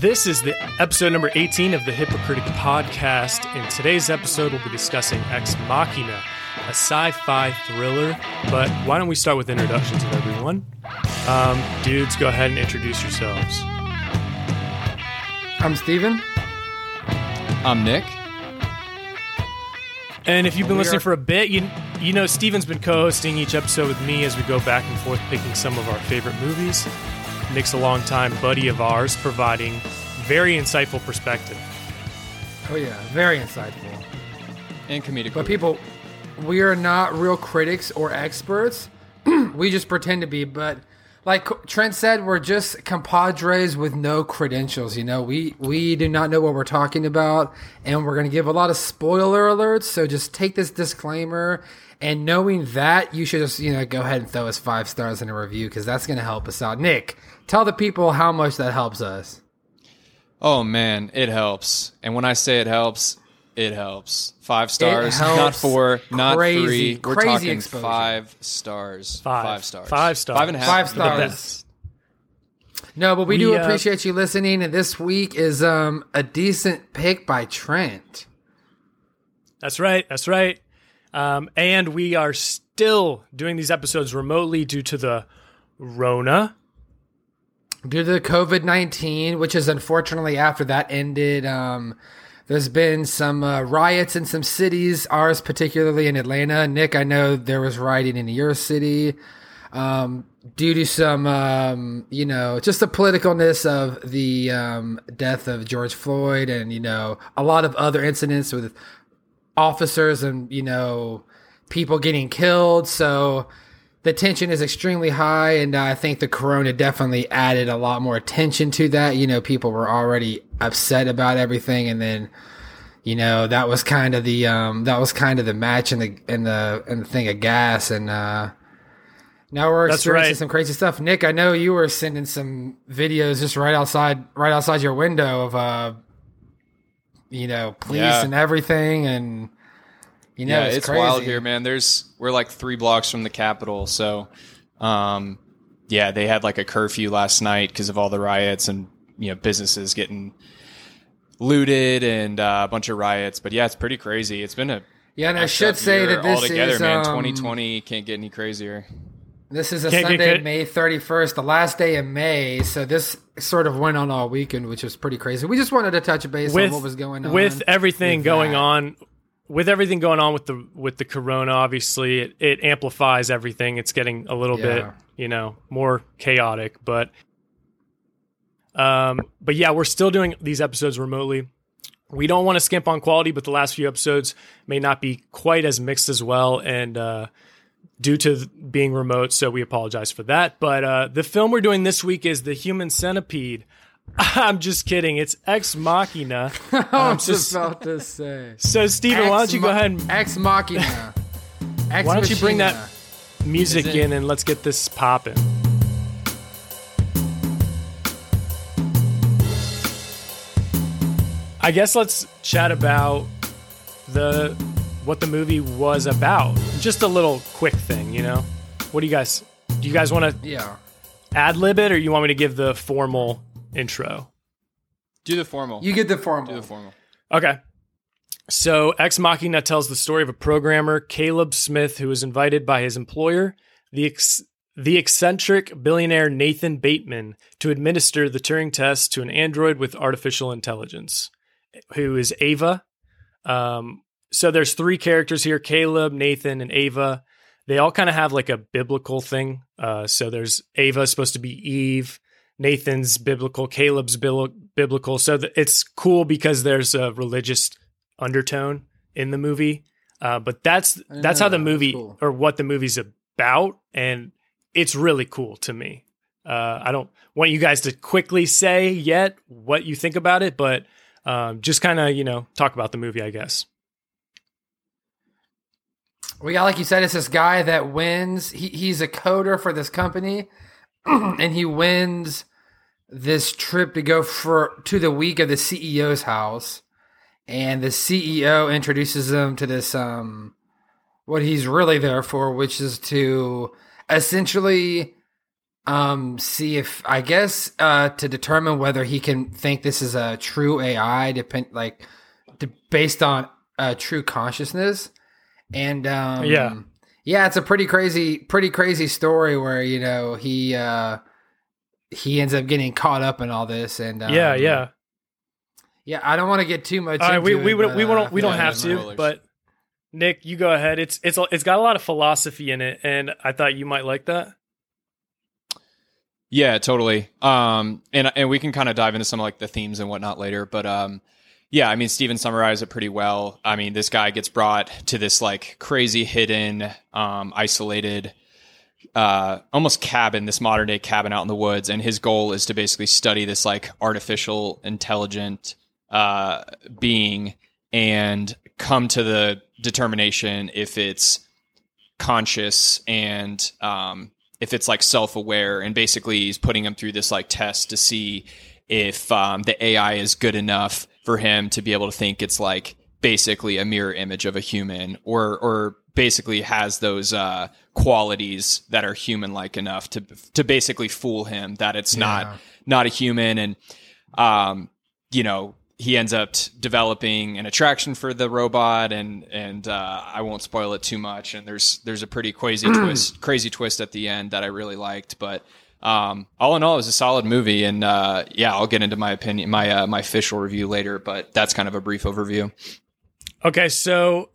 This is the episode number 18 of the Hypocritic Podcast. In today's episode, we'll be discussing Ex Machina, a sci fi thriller. But why don't we start with introductions of everyone? Um, dudes, go ahead and introduce yourselves. I'm Steven. I'm Nick. And if you've been listening for a bit, you you know Steven's been co-hosting each episode with me as we go back and forth picking some of our favorite movies. Nick's a longtime buddy of ours, providing very insightful perspective. Oh yeah, very insightful. And comedic. But people, we are not real critics or experts. we just pretend to be. But like Trent said, we're just compadres with no credentials. You know, we we do not know what we're talking about, and we're going to give a lot of spoiler alerts. So just take this disclaimer. And knowing that, you should just you know go ahead and throw us five stars in a review because that's going to help us out. Nick, tell the people how much that helps us. oh man, it helps. And when I say it helps, it helps. Five stars, helps not four, not crazy- three. We're crazy talking exposure. five stars. Five. stars. Five stars. Five and a half. Five The stars. best. No, but we, We, do uh, appreciate you listening. And this week is um a decent pick by Trent. That's right. That's right. Um, and we are still doing these episodes remotely due to the Rona. Due to the COVID nineteen, which is unfortunately after that ended, um, there's been some uh, riots in some cities. Ours, particularly in Atlanta. Nick, I know there was rioting in your city. Um, due to some, um, you know, just the politicalness of the um, death of George Floyd, and you know, a lot of other incidents with officers and you know people getting killed so the tension is extremely high and i think the corona definitely added a lot more attention to that you know people were already upset about everything and then you know that was kind of the um that was kind of the match in the in the in the thing of gas and uh now we're That's experiencing right. some crazy stuff. Nick, I know you were sending some videos just right outside right outside your window of uh you know, police Yeah. and everything and you know, yeah, it's, it's, crazy. wild here, man. There's we're like three blocks from the Capitol, so um, yeah, they had like a curfew last night because of all the riots and you know businesses getting looted and uh, a bunch of riots. But yeah, it's pretty crazy. It's been a Yeah, and I should say that this altogether, is man. um, 2020 can't get any crazier. This is a Can't Sunday, good- May 31st, the last day of May. So this sort of went on all weekend, which was pretty crazy. We just wanted to touch base with on what was going on. with everything with going that. on with everything going on with the with the corona obviously it, it amplifies everything. It's getting a little bit you know more chaotic but um but yeah we're still doing these episodes remotely. We don't want to skimp on quality but the last few episodes may not be quite as mixed as well and uh due to being remote so we apologize for that. But uh the film we're doing this week is the human centipede i'm just kidding it's ex machina um, I was so- just about to say. so, Steven, why don't you go ahead and Ex Machina. Ex Why don't you bring that- music it- in and let's get this popping. I guess let's chat about the what the movie was about. Just a little quick thing, you know. What do you guys do you guys want to Yeah. ad lib it or you want me to give the formal intro? Do the formal. You get the formal. do the formal. Okay. So, Ex Machina tells the story of a programmer, Caleb Smith, who is invited by his employer, the ex- the eccentric billionaire Nathan Bateman, to administer the Turing test to an android with artificial intelligence, who is Ava. Um, so, there's three characters here: Caleb, Nathan, and Ava. They all kind of have like a biblical thing. Uh, so, there's Ava supposed to be Eve. Nathan's biblical, Caleb's biblical. So it's cool because there's a religious undertone in the movie. Uh, but that's that's how the movie cool. or what the movie's about, and it's really cool to me. Uh, I don't want you guys to quickly say yet what you think about it, but um, just kind of you know talk about the movie, I guess. We got, like you said, it's this guy that wins. He, he's a coder for this company, and he wins this trip to go for to the week of the CEO's house. And the CEO introduces them to this um what he's really there for, which is to essentially um, see if I guess uh, to determine whether he can think this is a true AI, depend like de- based on uh, true consciousness, and um, Yeah. yeah, it's a pretty crazy, pretty crazy story where you know he uh, he ends up getting caught up in all this, and um, yeah, yeah. yeah. I don't want to get too much. All right, we into we it, we, but, we uh, won't we don't have to, spoilers. but Nick, you go ahead. It's it's it's got a lot of philosophy in it, and I thought you might like that. Yeah, totally. Um, and and we can kind of dive into some of like the themes and whatnot later. But um, yeah, I mean, Steven summarized it pretty well. I mean, this guy gets brought to this like crazy hidden, um, isolated, uh, almost cabin, this modern day cabin out in the woods, and his goal is to basically study this like artificial intelligent uh, being and come to the determination if it's conscious and um, if it's like self-aware. And basically he's putting him through this like test to see if um, the ai is good enough for him to be able to think it's like basically a mirror image of a human or or basically has those uh, qualities that are human like enough to to basically fool him that it's Yeah. not not a human. And um you know he ends up developing an attraction for the robot and and uh, I won't spoil it too much. And there's there's a pretty crazy twist crazy twist at the end that I really liked. But um, all in all it was a solid movie. And uh, yeah I'll get into my opinion my uh, my official review later but that's kind of a brief overview. Okay, so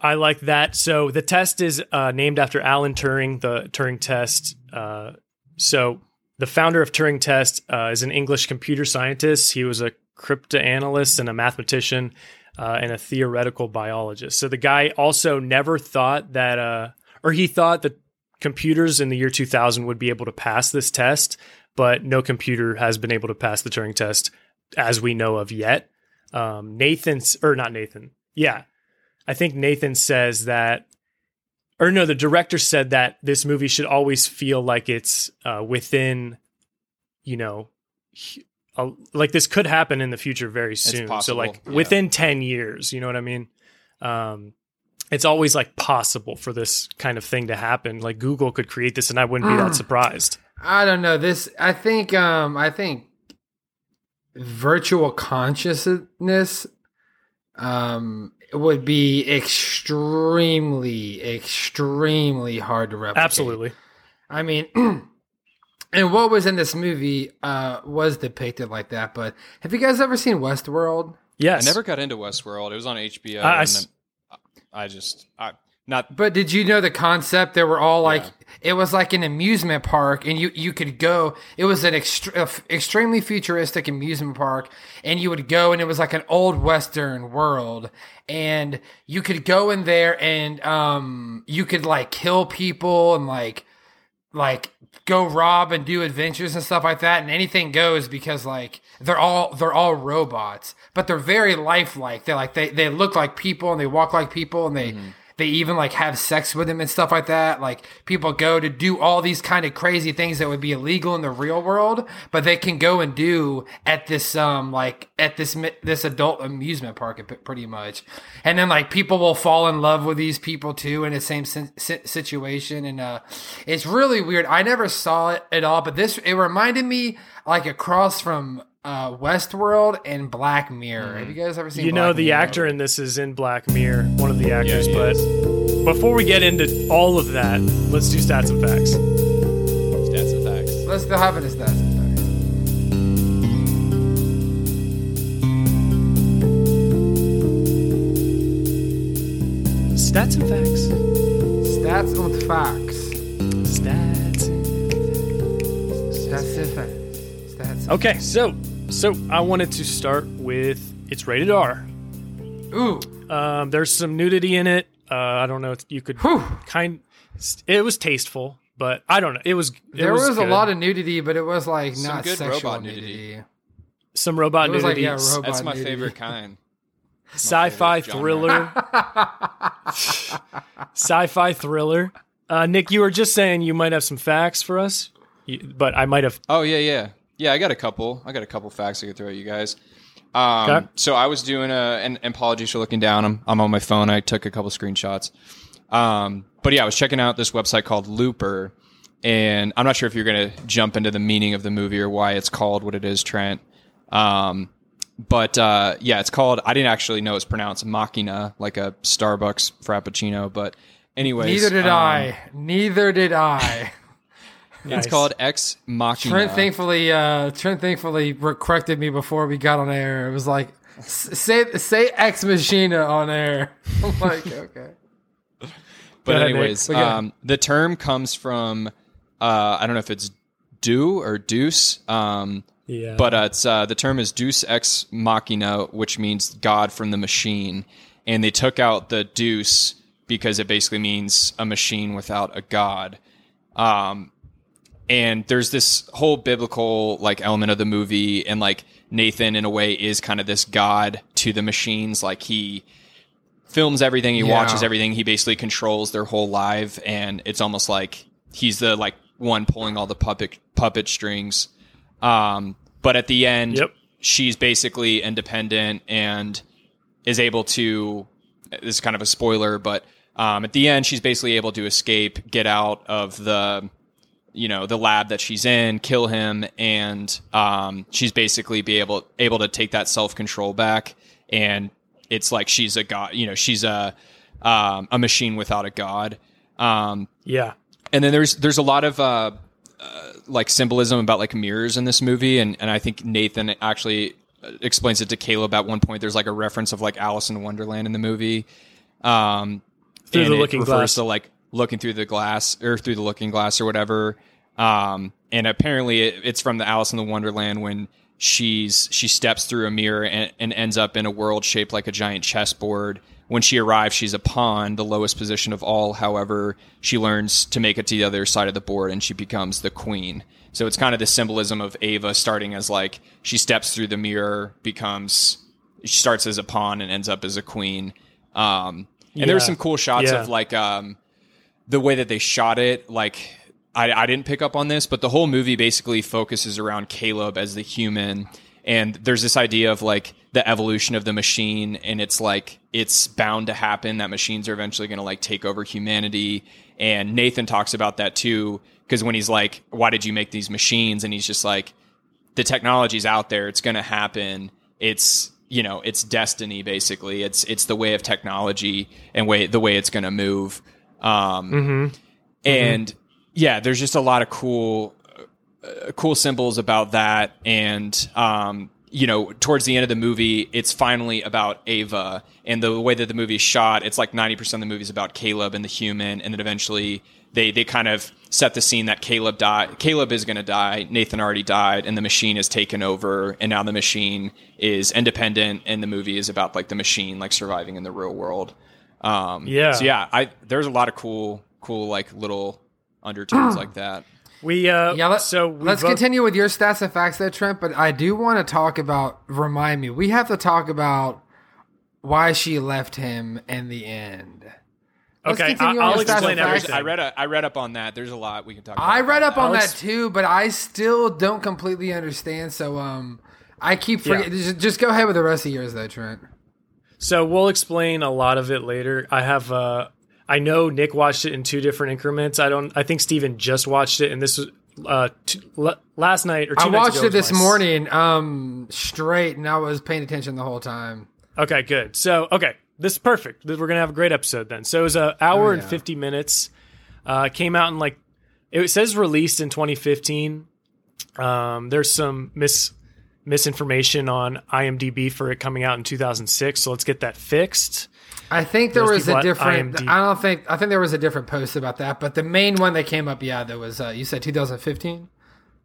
I like that. So the test is uh, named after Alan Turing, the Turing test. Uh, so the founder of Turing test uh, is an English computer scientist. He was a cryptanalyst and a mathematician uh, and a theoretical biologist. So the guy also never thought that, uh, or he thought that computers in the year 2000 would be able to pass this test, but no computer has been able to pass the Turing test as we know of yet. Um, Nathan's, or not Nathan, yeah. I think Nathan says that, or no, the director said that this movie should always feel like it's uh, within, you know, a, like this could happen in the future very soon. So, like yeah. within 10 years, you know what I mean? Um, it's always like possible for this kind of thing to happen. Like Google could create this and I wouldn't be that surprised. I don't know this. I think. Um, I think virtual consciousness um would be extremely extremely hard to replicate. Absolutely. I mean, and what was in this movie uh was depicted like that. But have you guys ever seen Westworld? Yes. I never got into Westworld it was on HBO I- I and s- then I just I not But did you know the concept? They were all like, Yeah. it was like an amusement park, and you you could go. It was an uh, extremely futuristic amusement park, and you would go, and it was like an old western world, and you could go in there, and um, you could like kill people and like like go rob and do adventures and stuff like that and anything goes because like they're all they're all robots but they're very lifelike they're like they, they look like people and they walk like people and they they even like have sex with them and stuff like that. Like people go to do all these kind of crazy things that would be illegal in the real world but they can go and do at this um like at this this adult amusement park pretty much. And then like people will fall in love with these people too in the same si- si- situation. And uh it's really weird. I never saw it at all but this it reminded me like across from uh westworld and black mirror have you guys ever seen You know, Black the Mirror? actor in this is in Black Mirror, one of the actors. he but before we get into all of that, let's do stats and facts. stats and facts let's still have it as that Stats and facts. stats and facts Stats. stats and facts stats and facts. Okay, so so I wanted to start with it's rated R. ooh Um, there's some nudity in it. Uh, I don't know. if You could Whew. kind. It was tasteful, but I don't know. It was. It there was, a lot of nudity but it was like Some not good sexual robot nudity. nudity. some robot It was like, nudity, yeah, robot that's my nudity. favorite kind sci-fi favorite thriller, sci-fi thriller. Uh, Nick, you were just saying you might have some facts for us, You- but I might have. Oh yeah, yeah, yeah. I got a couple. I got a couple facts I could throw at you guys. Um, Okay. So I was doing a, and, and apologies for looking down. I'm, I'm on my phone. I took a couple screenshots. Um, but yeah, I was checking out this website called Looper, and I'm not sure if you're going to jump into the meaning of the movie or why it's called what it is, Trent. Um, but uh, yeah, it's called. I didn't actually know it's pronounced Machina, like a Starbucks Frappuccino. But anyways, Neither did um, I. Neither did I. Nice. It's called Ex Machina. Trent thankfully, uh, Trent thankfully corrected me before we got on air. It was like, say say Ex Machina on air. I'm like, okay. But ahead, anyways, um, the term comes from uh, I don't know if it's do or deuce, um, Yeah. but uh, it's uh, the term is deus ex machina, which means God from the machine, and they took out the deuce because it basically means a machine without a God. Um, and there's this whole biblical like element of the movie, and like Nathan in a way is kind of this God to the machines, like he films everything, he Yeah. watches everything, he basically controls their whole life, and it's almost like he's the like one pulling all the puppet puppet strings. Um, but at the end, Yep. she's basically independent and is able to. This is kind of a spoiler, but um, at the end, she's basically able to escape, get out of the you know the lab that she's in, kill him, and um, she's basically be able able to take that self control back. And it's like she's a god, you know, she's a um, a machine without a god. Um, yeah. and then there's there's a lot of uh, uh, like symbolism about like mirrors in this movie, and and I think Nathan actually uh, explains it to Caleb at one point. There's like a reference of like Alice in Wonderland in the movie. Um, Through the looking refers glass. to like looking through the glass or through the looking glass or whatever. Um, and apparently it, it's from the Alice in the Wonderland when she's she steps through a mirror and, and ends up in a world shaped like a giant chessboard. When she arrives, she's a pawn, the lowest position of all. However, she learns to make it to the other side of the board and she becomes the queen. So it's kind of the symbolism of Ava starting as like she steps through the mirror, becomes she starts as a pawn and ends up as a queen. Um, and there's Yeah. some cool shots Yeah. of like um, the way that they shot it. Like I, I didn't pick up on this, but the whole movie basically focuses around Caleb as the human. And there's this idea of like the evolution of the machine, and it's like it's bound to happen that machines are eventually going to like take over humanity. And Nathan talks about that too, because when he's like, "Why did you make these machines?" and he's just like, the technology's out there it's going to happen it's you know it's destiny basically it's it's the way of technology and way the way it's going to move um and yeah there's just a lot of cool uh, cool symbols about that. And um you know towards the end of the movie it's finally about ava and the way that the movie is shot. It's like 90% of the movie is about caleb and the human. And then eventually they they kind of set the scene that caleb died caleb is going to die. Nathan already died and the machine is taken over. And now the machine is independent and the movie is about like the machine like surviving in the real world um Yeah. so yeah i there's a lot of cool cool like little undertones like that We uh Yeah, let, so we let's both- continue with your stats and facts there, Trent. But I do want to talk about. Remind me, we have to talk about why she left him in the end. Let's Okay, I- on I'll your stats and explain facts. everything. I read a, I read up on that. There's a lot we can talk. about. I read up on Alex- that too, but I still don't completely understand. So um, I keep forgetting. Just, just go ahead with the rest of yours, though, Trent. So we'll explain a lot of it later. I have uh I know Nick watched it in two different increments. I don't I think Steven just watched it and this was uh t- l- last night or two I watched it this morning, um, straight, and I was paying attention the whole time. Okay, good. So, okay, this is perfect. We're gonna have a great episode then. So it was an hour and yeah. fifty minutes. Uh, came out in like it says released in 2015. Um, there's some mis misinformation on IMDb for it coming out in 2006. So let's get that fixed. I think there Those was a different. IMDb. I don't think. I think there was a different post about that, but the main one that came up, yeah, there was. Uh, you said 2015.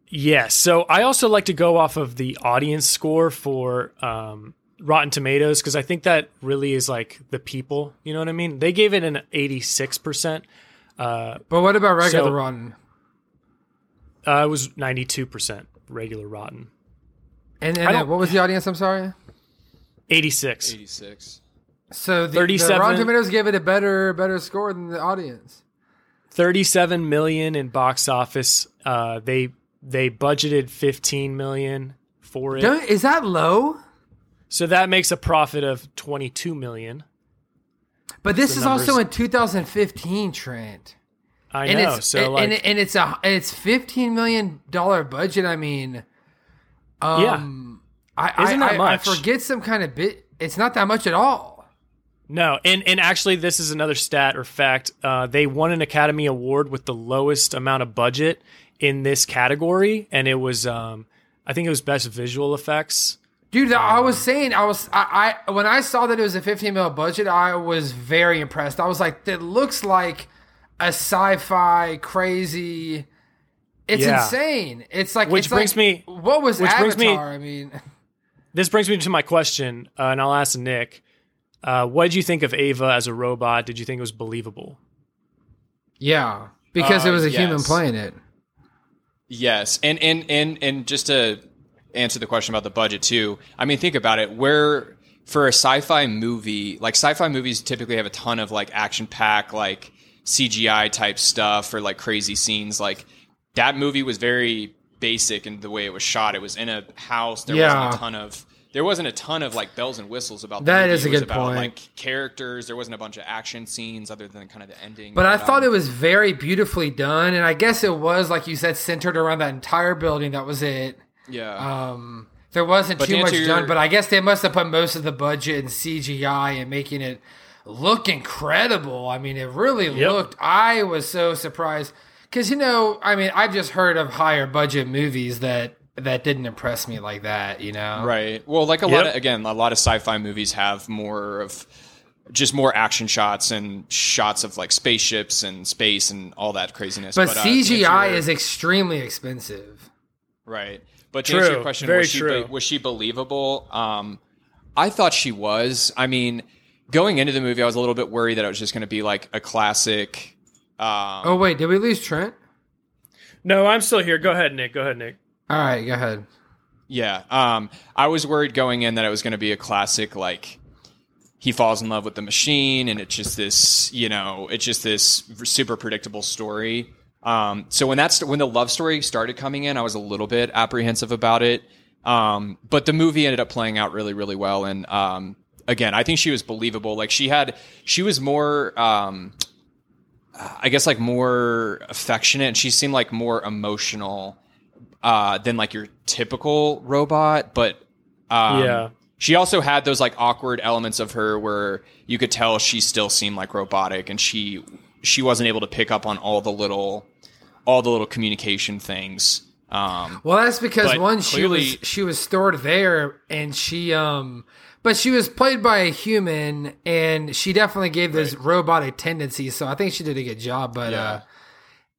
Yes. So I also like to go off of the audience score for um, Rotten Tomatoes because I think that really is like the people. You know what I mean? They gave it an 86%. Uh, But what about regular So- Rotten? uh, it was 92% regular Rotten. And, and uh, what was the audience? I'm sorry. 86. 86. So the, the 37 Rotten Tomatoes gave it a better better score than the audience. 37 million in box office. Uh, they they budgeted 15 million for it. Don't, is that low? So that makes a profit of 22 million. But this The is also numbers- in 2015, Trent. I and know. it's so and, like, and, and it's a it's fifteen million dollar budget. I mean, um, I Isn't I, that I, I forget some kind of bit. It's not that much at all. No, and and actually, this is another stat or fact. Uh, they won an Academy Award with the lowest amount of budget in this category, and it was, um, I think it was best visual effects. Dude, I was saying, I was, I, I, when I saw that it was a 15 mil budget, I was very impressed. I was like, that looks like a sci-fi crazy. It's Yeah. insane. It's like, Which it's brings like- me- what was which brings me- Avatar? I mean, This brings me to my question, uh, and I'll ask Nick. Uh, what did you think of Ava as a robot? Did you think it was believable? yeah, because Uh, it was a human playing it. Yes, and and and and just to answer the question about the budget too. I mean, think about it. Where for a sci-fi movie, like sci-fi movies typically have a ton of like action pack, like CGI type stuff or like crazy scenes. Like that movie was very basic in the way it was shot. It was in a house. There Yeah. wasn't a ton of there wasn't a ton of like bells and whistles about the That movie. is a It was good about, point. Like characters, there wasn't a bunch of action scenes other than kind of the ending. But I um, thought it was very beautifully done, and I guess it was like you said, centered around that entire building. That was it. yeah. Um, there wasn't But too to much answer done, but I guess they must have put most of the budget in CGI and making it look incredible. I mean, it really Yep. looked. I was so surprised because you know, I mean, I've just heard of higher budget movies that that didn't impress me like that. You know, Right. Well, like a lot of again, a lot of sci-fi movies have more of just more action shots and shots of like spaceships and space and all that craziness. But, uh, to CGI answer your- is extremely expensive. right. But to answer True. your question, Very was she true. was she believable? Um, I thought she was. I mean, going into the movie, I was a little bit worried that it was just going to be like a classic. Um, Oh wait, did we lose Trent? No, I'm still here. Go ahead, Nick. Go ahead, Nick. All right, go ahead. Yeah. Um, I was worried going in that it was going to be a classic, like he falls in love with the machine, and it's just this, you know, it's just this super predictable story. Um, so when that's when the love story started coming in, I was a little bit apprehensive about it. Um, but the movie ended up playing out really, really well, and um, again, I think she was believable. Like she had, she was more. Um, I guess like more affectionate. And she seemed like more emotional uh, than like your typical robot, but um, Yeah. she also had those like awkward elements of her where you could tell she still seemed like robotic, and she she wasn't able to pick up on all the little all the little communication things. Um, Well, that's because But one she was she was stored there, and she um, but she was played by a human, and she definitely gave those robotic tendencies. So I think she did a good job. But Yeah. uh,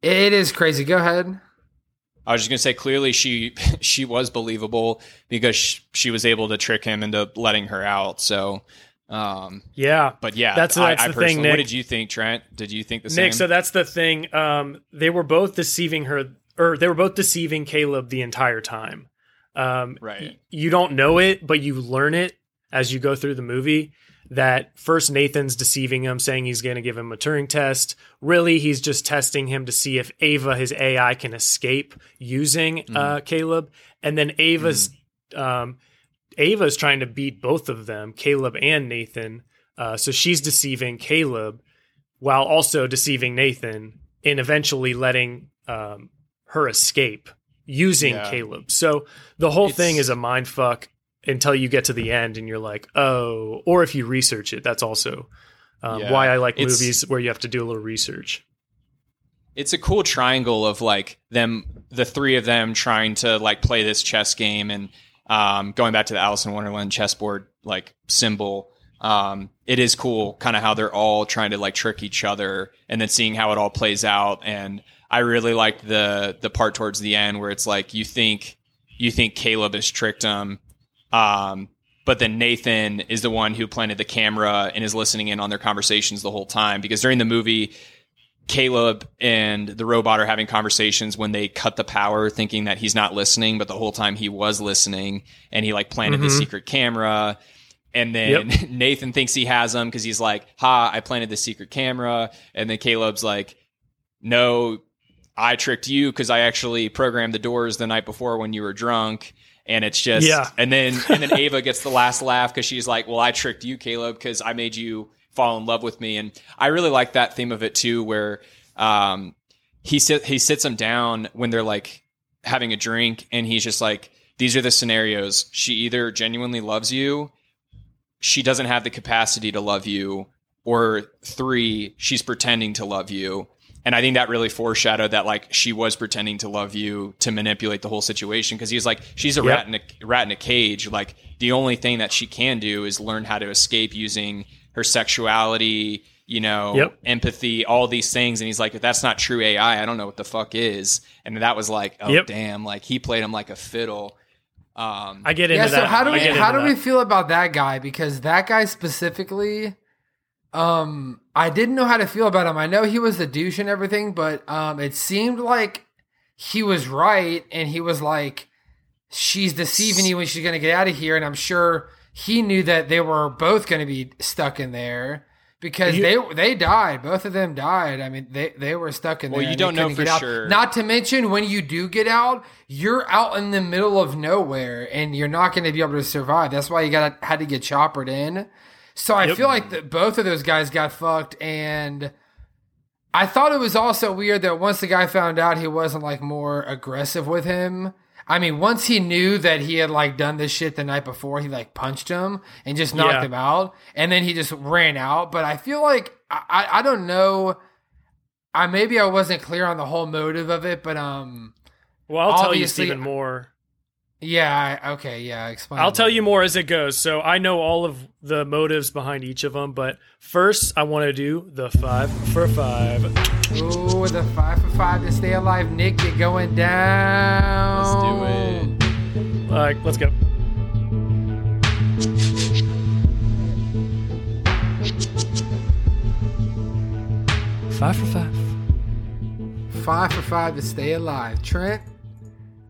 it is crazy. Go ahead. I was just gonna say clearly she she was believable because she, she was able to trick him into letting her out. So, um, Yeah. but yeah, That's- I, that's I the personally, thing, what did you think, Trent? Did you think the same? Nick, so that's the thing. Um, they were both deceiving her, or they were both deceiving Caleb the entire time. Um, Right. y- you don't know it, but you learn it as you go through the movie. That first Nathan's deceiving him, saying he's going to give him a Turing test. Really, he's just testing him to see if Ava, his AI, can escape using uh, Caleb. And then Ava's um, Ava's trying to beat both of them, Caleb and Nathan. Uh, so she's deceiving Caleb while also deceiving Nathan and eventually letting um, her escape using Yeah. Caleb. So the whole It's- thing is a mind fuck until you get to the end and you're like, oh, or if you research it, that's also um, Yeah. why I like movies where you have to do a little research. it's a cool triangle of like them the three of them trying to like play this chess game and um, going back to the Alice in Wonderland chessboard like symbol um, it is cool kind of how they're all trying to like trick each other and then seeing how it all plays out and I really like the the part towards the end where it's like you think you think Caleb has tricked him um, but then Nathan is the one who planted the camera and is listening in on their conversations the whole time because during the movie Caleb and the robot are having conversations when they cut the power, thinking that he's not listening, but the whole time he was listening, and he like planted the Mhm. secret camera. And then Nathan thinks he has them because he's like, "Ha, I planted the secret camera." And then Caleb's like, "No, I tricked you because I actually programmed the doors the night before when you were drunk." And it's just, Yeah. and then and then Ava gets the last laugh because she's like, "Well, I tricked you, Caleb, because I made you fall in love with me." And I really like that theme of it too, where um, he sit he sits them down when they're like having a drink, and he's just like, "These are the scenarios. She either genuinely loves you, she doesn't have the capacity to love you, or three, she's pretending to love you." And I think that really foreshadowed that like she was pretending to love you to manipulate the whole situation because he's like she's a Yep. rat in a rat in a cage. Like the only thing that she can do is learn how to escape using her sexuality, you know, Yep. empathy, all these things. And he's like, if that's not true AI, I don't know what the fuck is. And that was like, oh Yep. damn, like he played him like a fiddle. Um, I get into yeah. So how do we how into do we feel about that guy? Because that guy specifically, um, I didn't know how to feel about him. I know he was a douche and everything, but um, it seemed like he was right, and he was like, she's deceiving you when she's gonna get out of here, and I'm sure he knew that they were both gonna be stuck in there. Because You- they they died, both of them died. I mean, they they were stuck in Well, there. Well, you don't know for sure. Not to mention, when you do get out, you're out in the middle of nowhere, and you're not going to be able to survive. That's why you got had to get choppered in. So I Yep. feel like that both of those guys got fucked, and I thought it was also weird that once the guy found out, he wasn't like more aggressive with him. I mean, once he knew that he had like done this shit the night before, he like punched him and just knocked Yeah. him out, and then he just ran out. But I feel like I, I, I don't know. I maybe I wasn't clear on the whole motive of it, but um, Well, I'll tell you, Stephen, more. Yeah, I, okay, yeah, explain. I'll tell you more as it goes. So I know all of the motives behind each of them, but first I want to do the five for five. Ooh, the five for five to stay alive, Nick. You're going down. let's do it. All right, let's go. Five for five. Five for five to stay alive, Trent.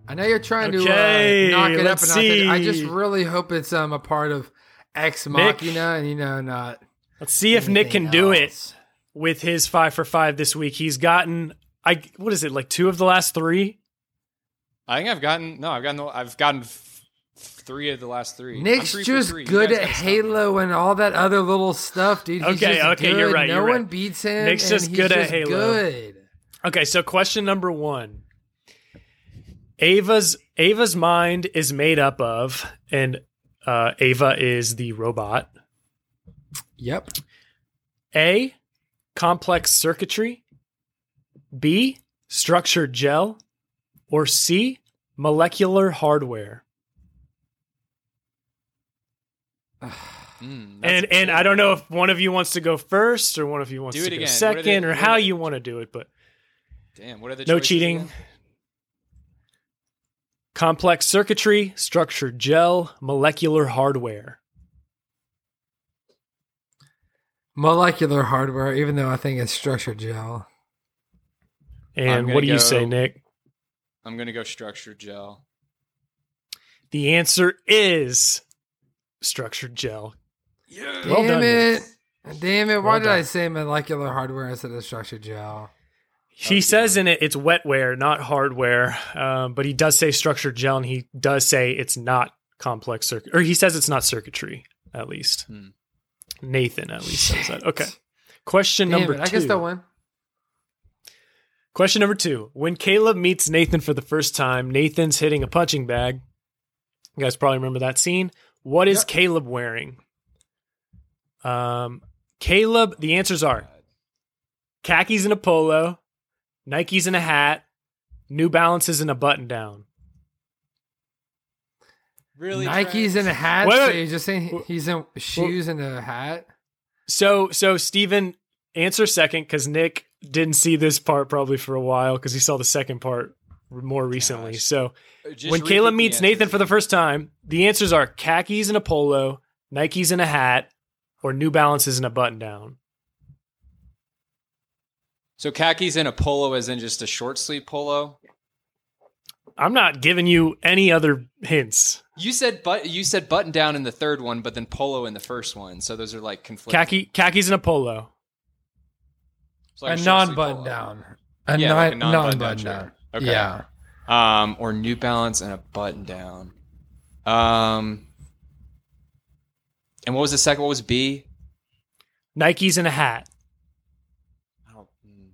I know you're trying Okay, to uh, knock it up a notch. I just really hope it's um a part of Ex Machina, and you know, not. Let's see if Nick anything can do it with his five for five this week. He's gotten I what is it like two of the last three? I think I've gotten no, I've gotten the- I've gotten f- three of the last three. Nick's three just three. Good at gotta me. Halo and all that other little stuff, dude. He's Okay, just okay, good. you're right, No you're one right. beats him. Nick's and just he's good at Halo. Good. Okay, so question number one. Ava's Ava's mind is made up of, and uh, Ava is the robot. Yep. A, complex circuitry. B, structured gel. Or C, molecular hardware. Mm, And a and good I don't know if one of you wants to go first or one of you wants Do to it go again. Second they- or what how you want to do it, but Damn, what are the no cheating. again? Complex circuitry, structured gel, molecular hardware. Molecular hardware, even though I think it's structured gel. And what do you say, Nick? I'm gonna go structured gel. The answer is structured gel. Yeah. Well Damn done, it. Damn it. Why Well did done. I say molecular hardware instead of structured gel? He says in it it's wetware, not hardware, um, but he does say structured gel, and he does say it's not complex circuit, or he says it's not circuitry, at least. Hmm. Nathan at least says that. Okay. Question Damn number it. I guess that one. Question number two. When Caleb meets Nathan for the first time, Nathan's hitting a punching bag. You guys probably remember that scene. What is Yep. Caleb wearing? Um, Caleb, the answers are khakis and a polo, Nikes in a hat, New Balances in a button down. Really? Nikes in a hat. Wait, so you're just saying he's in shoes and a hat? So, so Stephen, answer second because Nick didn't see this part probably for a while because he saw the second part more recently. Gosh. So, uh, Just when repeat Caleb meets answers Nathan for the first time, the answers are khakis and a polo, Nikes and a hat, or New Balances and a button down. So khakis and a polo as in just a short sleeve polo. I'm not giving you any other hints. You said but you said button down in the third one, but then polo in the first one. So those are like conflicting. Khaki, khakis and a polo. It's like a short non button down. A Yeah, non like a non non-button button down down. Okay. Yeah. Um, or New Balance and a button down. Um, and what was the second? What was B? Nikes and a hat. I don't. mm.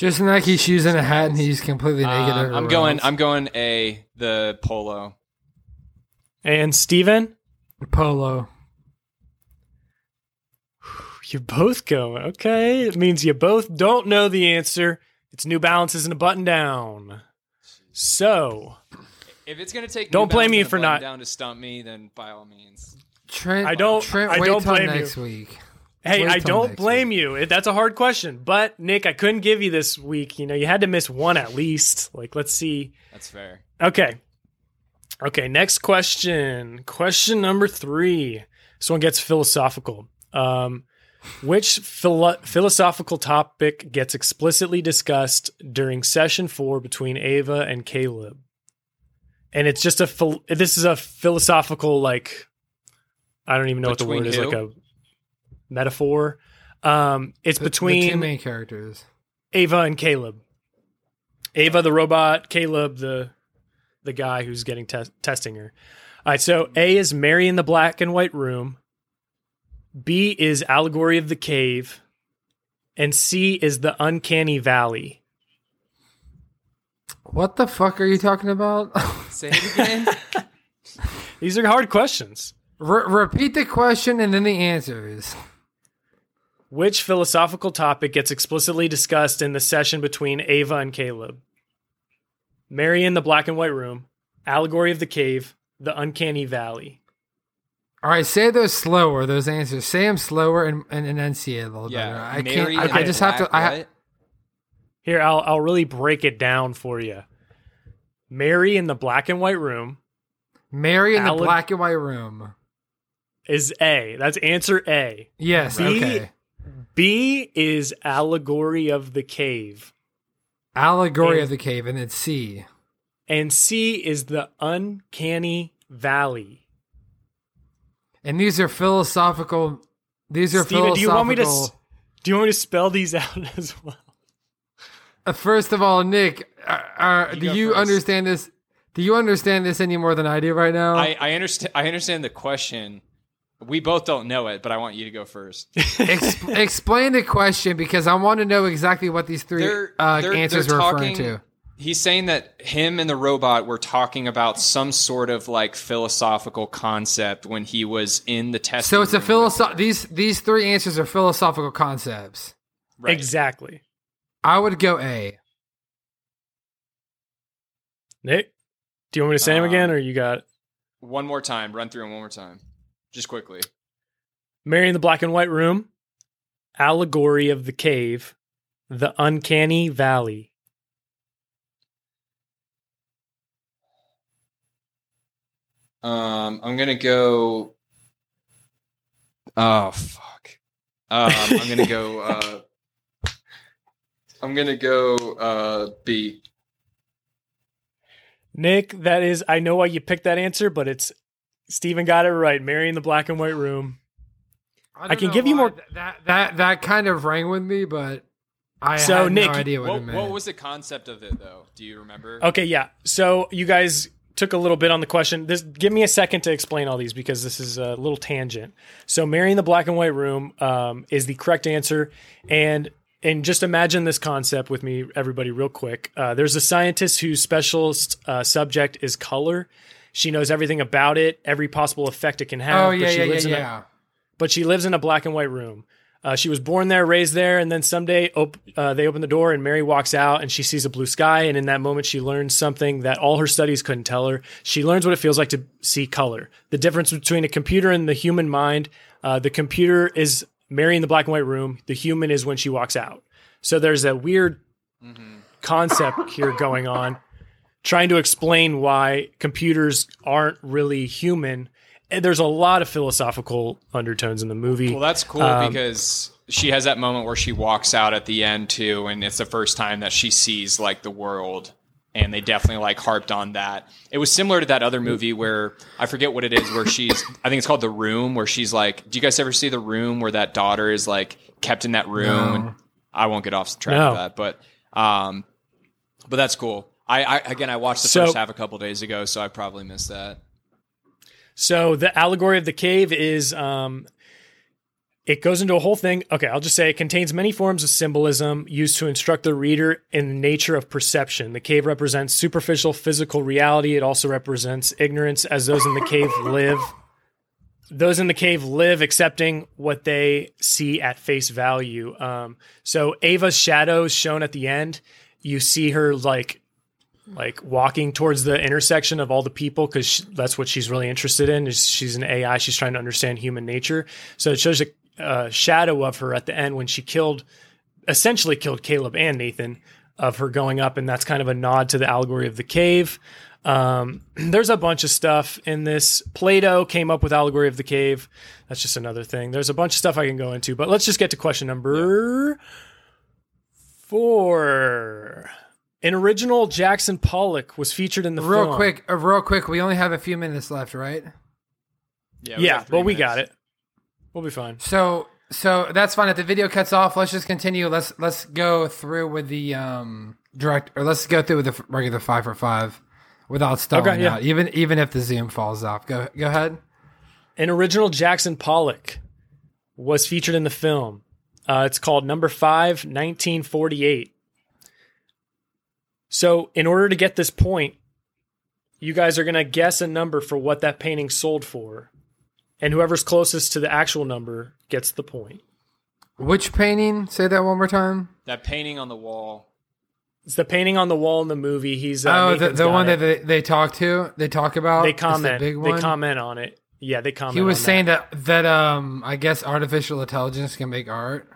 Just in Nike shoes and a hat, and he's completely naked. Um, I'm going. else. I'm going A. The polo. And Steven, polo. you're both going. Okay. It means you both don't know the answer. It's New Balances and a button down. So, If it's gonna take, Don't New blame me for not- down to stump me, then by all means. Trent, I don't- Trent, I wait don't till blame next week. Hey, I don't next blame you. That's a hard question. But, Nick, I couldn't give you this week. You know, you had to miss one at least. Like, let's see. That's fair. Okay. Okay, next question. Question number three. This one gets philosophical. Um, which philo- philosophical topic gets explicitly discussed during session four between Ava and Caleb? And it's just a phil- this is a philosophical like I don't even know what the word is like a metaphor. Um, it's The- the two between main characters. Ava and Caleb. Ava the robot, Caleb the the guy who's getting tes- testing her. All right, so A is Mary in the black and white room. B is Allegory of the Cave, and C is the Uncanny Valley. What the fuck are you talking about? Say it again. These are hard questions. Re- repeat the question and then the answers. Which philosophical topic gets explicitly discussed in the session between Ava and Caleb? Mary in the black and white room, Allegory of the Cave, the Uncanny Valley. All right, say those slower. Those answers. Say them slower and, and enunciate a little yeah. better. I Mary can't. I, I the just have to. I ha- Here, I'll I'll really break it down for you. Mary in the black and white room Mary in the black and white room. is A. That's answer A. Yes. B- Okay. B is allegory of the cave. Allegory and- of the cave, and then C. And C is the uncanny valley. And these are philosophical. These are Steven, philosophical. do you want me to do you want me to spell these out as well? Uh, first of all, Nick, uh, uh, You do you first. understand this? Do you understand this any more than I do right now? I, I understand. I understand the question. We both don't know it, but I want you to go first. Ex- explain the question because I want to know exactly what these 3 They're- uh, they're- answers they're are referring to. He's saying that him and the robot were talking about some sort of like philosophical concept when he was in the test. So it's a philosoph. These these three answers are philosophical concepts. Right. Exactly. I would go A. Nick, do you want me to say them Um, again or you got it? One more time. Run through them one more time, just quickly. Mary in the black and white room, allegory of the cave, the uncanny valley. Um, I'm gonna go. Oh fuck. Um, I'm gonna go. Uh, I'm gonna go uh, B. Nick, that is, I know why you picked that answer, but it's Steven got it right. Mary in the black and white room. don't I can know give you more- That that that kind of rang with me, but I So, had Nick, no idea what, What, it meant. what was the concept of it though? Do you remember? Okay, yeah. So you guys took a little bit on the question. This give me a second to explain all these because this is a little tangent. So Mary in the black and white room um, is the correct answer, and and just imagine this concept with me, everybody, real quick. Uh, there's a scientist whose specialist uh, subject is color. She knows everything about it, every possible effect it can have. oh but yeah she yeah yeah lives in a- but she lives in a black and white room. Uh, she was born there, raised there, and then someday op- uh, they open the door and Mary walks out and she sees a blue sky. And in that moment, she learns something that all her studies couldn't tell her. She learns what it feels like to see color. The difference between a computer and the human mind. Uh, the computer is Mary in the black and white room. The human is when she walks out. So there's a weird concept here going on, trying to explain why computers aren't really human. And there's a lot of philosophical undertones in the movie. Well, that's cool Um, because she has that moment where she walks out at the end too, and it's the first time that she sees like the world. And they definitely like harped on that. It was similar to that other movie where I forget what it is, where she's I think it's called The Room, where she's like, do you guys ever see The Room where that daughter is like kept in that room? No. I won't get off track No. of that, but um, but that's cool. I, I again I watched the So- first half a couple days ago, so I probably missed that. So the allegory of the cave is um it goes into a whole thing. Okay, I'll just say it contains many forms of symbolism used to instruct the reader in the nature of perception. The cave represents superficial physical reality. It also represents ignorance, as those in the cave live. Those in the cave live accepting what they see at face value. Um, so Ava's shadow is shown at the end. You see her like like walking towards the intersection of all the people because that's what she's really interested in is she's an ai she's trying to understand human nature. So it shows a, a shadow of her at the end when she killed essentially killed caleb and nathan of her going up and that's kind of a nod to the allegory of the cave. Um, there's a bunch of stuff in this. Plato came up with allegory of the cave. That's just another thing. There's a bunch of stuff i can go into but let's just get to question number four an original Jackson Pollock was featured in the real film. quick, uh, real quick. We only have a few minutes left, right? we Yeah, got three but we got it. We'll be fine. So, so that's fine. If the video cuts off, let's just continue. Let's let's go through with the um direct, or let's go through with the f- regular five for five without stalling Okay, yeah. out. Even even if the zoom falls off. Go go ahead. An original Jackson Pollock was featured in the film. Uh, it's called Number Five, 1948. So, in order to get this point, you guys are going to guess a number for what that painting sold for. And whoever's closest to the actual number gets the point. Which painting? Say that one more time. That painting on the wall. It's the painting on the wall in the movie. He's uh, oh, the, Nathan's the got one it. that they, they talk to, they talk about. they comment. The big They comment on it. Yeah, they comment. He was on saying that. that um I guess artificial intelligence can make art.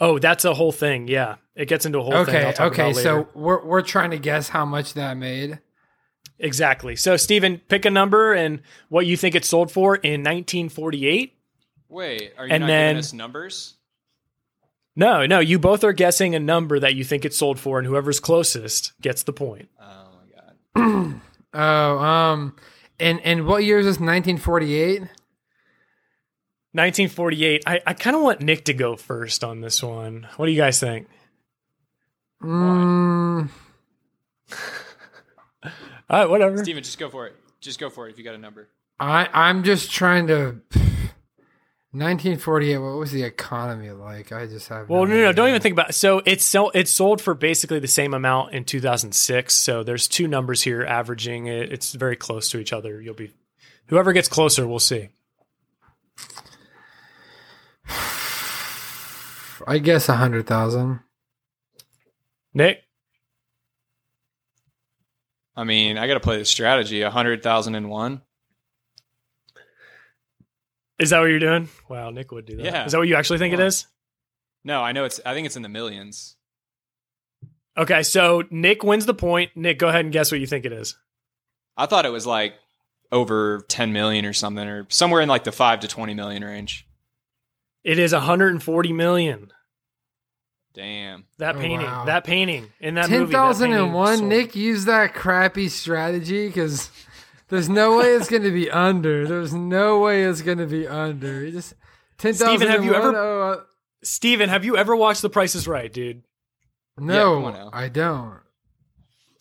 Oh, that's a whole thing. Yeah, it gets into a whole thing. Okay, I'll talk okay. about So we're we're trying to guess how much that made. exactly. So, Stephen, pick a number and what you think it sold for in 1948. Wait, are you And not then- giving us numbers? No, no, you both are guessing a number that you think it sold for, and whoever's closest gets the point. Oh my god. Oh, um, and and what year is this? 1948. 1948. I, I kind of want Nick to go first on this one. What do you guys think? Mm, All right, whatever. Steven, just go for it. Just go for it if you got a number. I I'm just trying to. 1948. What was the economy like? I just have. Well, no, no, idea. don't even think about it. So it's so it's sold for basically the same amount in 2006. So there's two numbers here averaging it. It's very close to each other. You'll be whoever gets closer, we'll see. I guess a hundred thousand. Nick, I mean, I got to play the strategy. A hundred thousand and one. is that what you're doing? Wow, Nick would do that. Yeah. Is that what you actually think it is? No, I know it's. I think it's in the millions. Okay, so Nick wins the point. Nick, go ahead and guess what you think it is. I thought it was like over ten million or something, or somewhere in like the five to twenty million range. It is 140 million. Damn. That Oh, painting, wow. that painting in that Ten movie. that thousand and painting one. sold. Nick used that crappy strategy because there's no way it's going to be under. There's no way it's going to be under. He just ten thousand. Steven, have you ever- Oh, uh, Steven, have you ever watched The Price is Right, dude? no, come on now. I don't.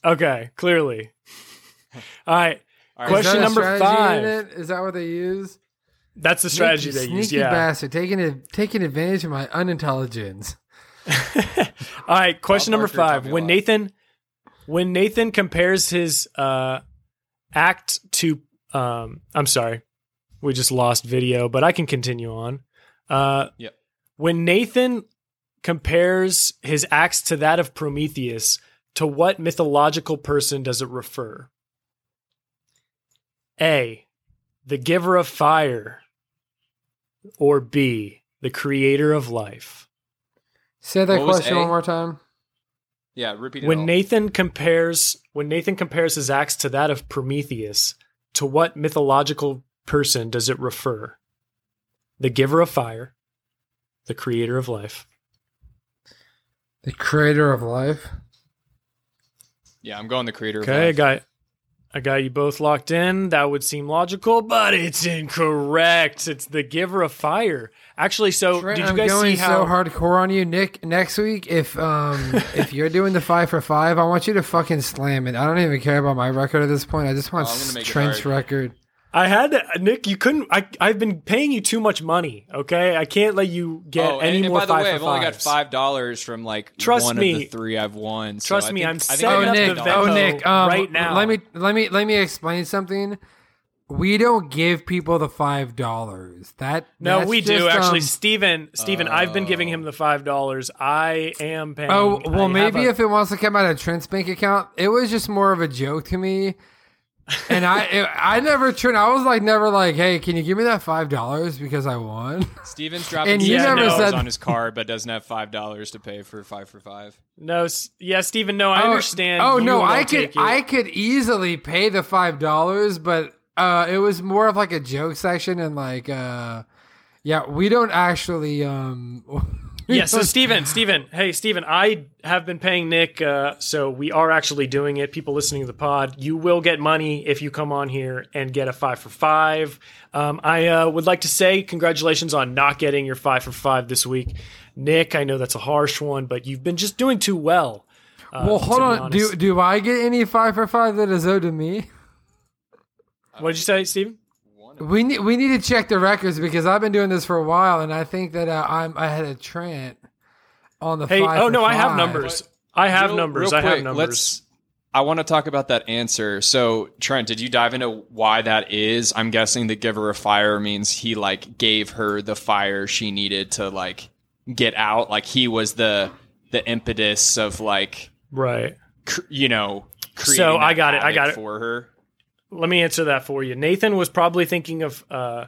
Okay, clearly. All right, All right. Question Is that a number five. Is that what they use? That's the strategy Nick, they you use. Sneaky Yeah. bastard, taking it, taking advantage of my unintelligence. All right, question Bob number Barker taught five. When lot. Nathan, when Nathan compares his uh, act to, um, I'm sorry, we just lost video, but I can continue on. Uh, Yep. When Nathan compares his acts to that of Prometheus, to what mythological person does it refer? A, the giver of fire, or B, the creator of life. Say that What question one more time. Yeah, repeat it. when all. Nathan compares when Nathan compares his acts to that of Prometheus, to what mythological person does it refer? The giver of fire, the creator of life. The creator of life. yeah, I'm going the creator. Okay, I Of life. got I got you both locked in. That would seem logical, but it's incorrect. It's the giver of fire. Actually, so Trent, did you I'm guys going see how so hardcore on you, Nick. Next week, if um if you're doing the five for five, I want you to fucking slam it. I don't even care about my record at this point. I just want Oh, I'm gonna make it Trent's hard. record. I had to, Nick. You couldn't. I I've been paying you too much money. Okay, I can't let you get oh, any and, and more. by the five way, I've only got five dollars from like Trust one me. of the three I've won. so Trust I me, think- I'm I setting Oh I up got Nick, the $5. oh Nick, um, right now. Let me let me let me explain something. We don't give people the five dollars. That No, that's we do just, actually. um, Steven, Steven, I've been giving him the five dollars. I am paying. Oh well, have maybe a- if it wants to come out of Trent's bank account, it was just more of a joke to me. And I, it, I never turned. I was like, never like, hey, can you give me that five dollars because I won? Steven's dropping And you never said- on his card, but doesn't have five dollars to pay for five for five. no, s- yeah, Steven. No, I Oh, understand. Oh You no, I could. I could easily pay the five dollars, but uh, it was more of like a joke section and like, uh, yeah, we don't actually. Um, we yeah, so Steven, Steven, hey, Steven, I have been paying Nick, uh, so we are actually doing it. People listening to the pod, you will get money if you come on here and get a five for five. Um, I uh, would like to say congratulations on not getting your five for five this week. Nick, I know that's a harsh one, but you've been just doing too well. Uh, well, hold on. Do do I get any five for five that is owed to me? what did you say, Steven? We need we need to check the records because I've been doing this for a while, and I think that uh, I'm ahead of Trent on the. Hey, five oh for no, I have five. numbers. I have Real- numbers. real I have numbers. Let's. I want to talk about that answer. So, Trent, did you dive into why that is? I'm guessing the giver of fire means he like gave her the fire she needed to like get out. Like he was the the impetus of like right. cr- you know. So, I got it, I got it. for her. Let me answer that for you. Nathan was probably thinking of. Uh,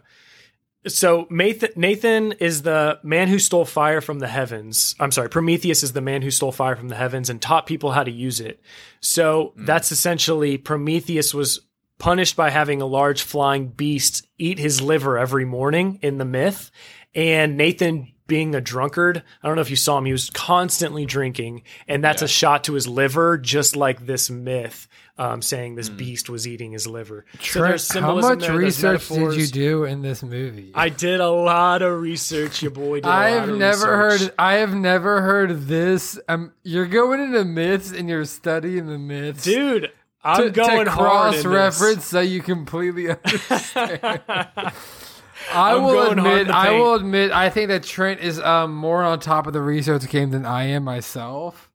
so Nathan, Nathan is the man who stole fire from the heavens. I'm sorry, Prometheus is the man who stole fire from the heavens and taught people how to use it. So that's essentially Prometheus was punished by having a large flying beast eat his liver every morning in the myth, and Nathan. Being a drunkard, I don't know if you saw him. He was constantly drinking, and that's a shot to his liver, just like this myth um, saying this beast was eating his liver. so there's Trent, how symbolism much there, research did you do in this movie? I did a lot of research, your boy. Did a I lot have of never research. heard. I have never heard this. Um, you're going into myths and you're studying the myths, dude. I'm to, going to hard in cross reference so you completely understand. I I'm will going hard in admit. I will admit. I think that Trent is um, more on top of the research game than I am myself.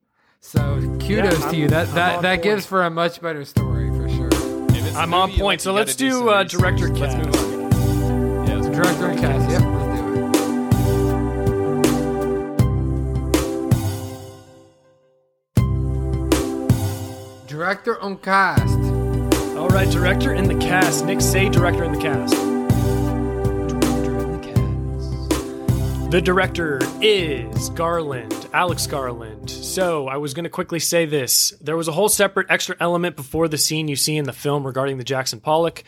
So kudos I'm- to you. That I'm that that point. gives for a much better story for sure. If it's a I'm on point. like, So let's gotta do, some uh, research. director Let's cast. move on. Yeah, let's Director and cast. Yep, let's do it. Director on cast. All right, director in the cast. Nick, say director in the cast. The director is Garland, Alex Garland. So I was going to quickly say this. There was a whole separate extra element before the scene you see in the film regarding the Jackson Pollock.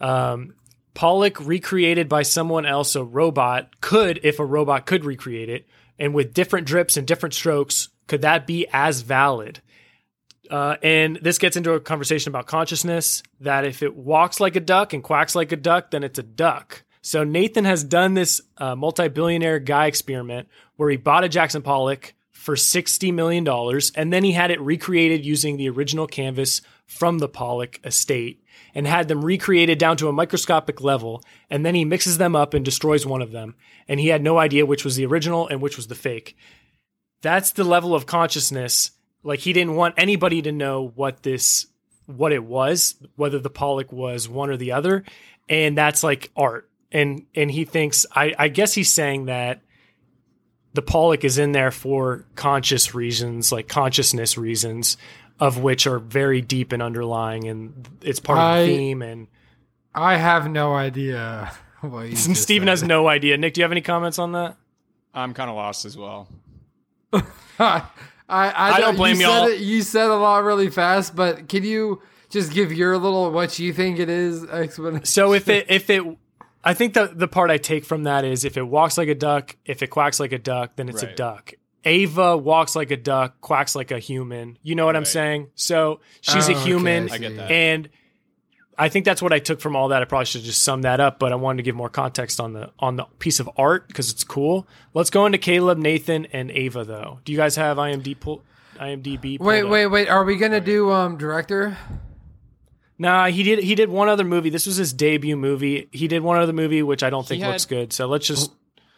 Um, Pollock recreated by someone else, a robot, could, if a robot could recreate it, and with different drips and different strokes, could that be as valid? Uh, and this gets into a conversation about consciousness that if it walks like a duck and quacks like a duck, then it's a duck. So Nathan has done this uh, multi-billionaire guy experiment where he bought a Jackson Pollock for $60 million and then he had it recreated using the original canvas from the Pollock estate and had them recreated down to a microscopic level. And then he mixes them up and destroys one of them. And he had no idea which was the original and which was the fake. That's the level of consciousness like he didn't want anybody to know what this what it was whether the pollock was one or the other and that's like art and and he thinks i i guess he's saying that the pollock is in there for conscious reasons like consciousness reasons of which are very deep and underlying and it's part of the theme and I have no idea what you Steven said. has no idea. Nick, do you have any comments on that? I'm kind of lost as well. I, I, I don't blame you y'all. Said it, you said a lot really fast, but can you just give your little what you think it is explanation? So if it if it I think the the part I take from that is if it walks like a duck, if it quacks like a duck, then it's a duck. Ava walks like a duck, quacks like a human. You know what I'm saying? So she's Oh, a human. I I get that. And I think that's what I took from all that. I probably should just sum that up, but I wanted to give more context on the on the piece of art because it's cool. Let's go into Caleb, Nathan, and Ava though. Do you guys have IMD pull, IMDb? pulled Wait, up? wait, wait. Are we gonna do um director? Nah, he did. He did one other movie. This was his debut movie. He did one other movie, which I don't think had- looks good. So let's just.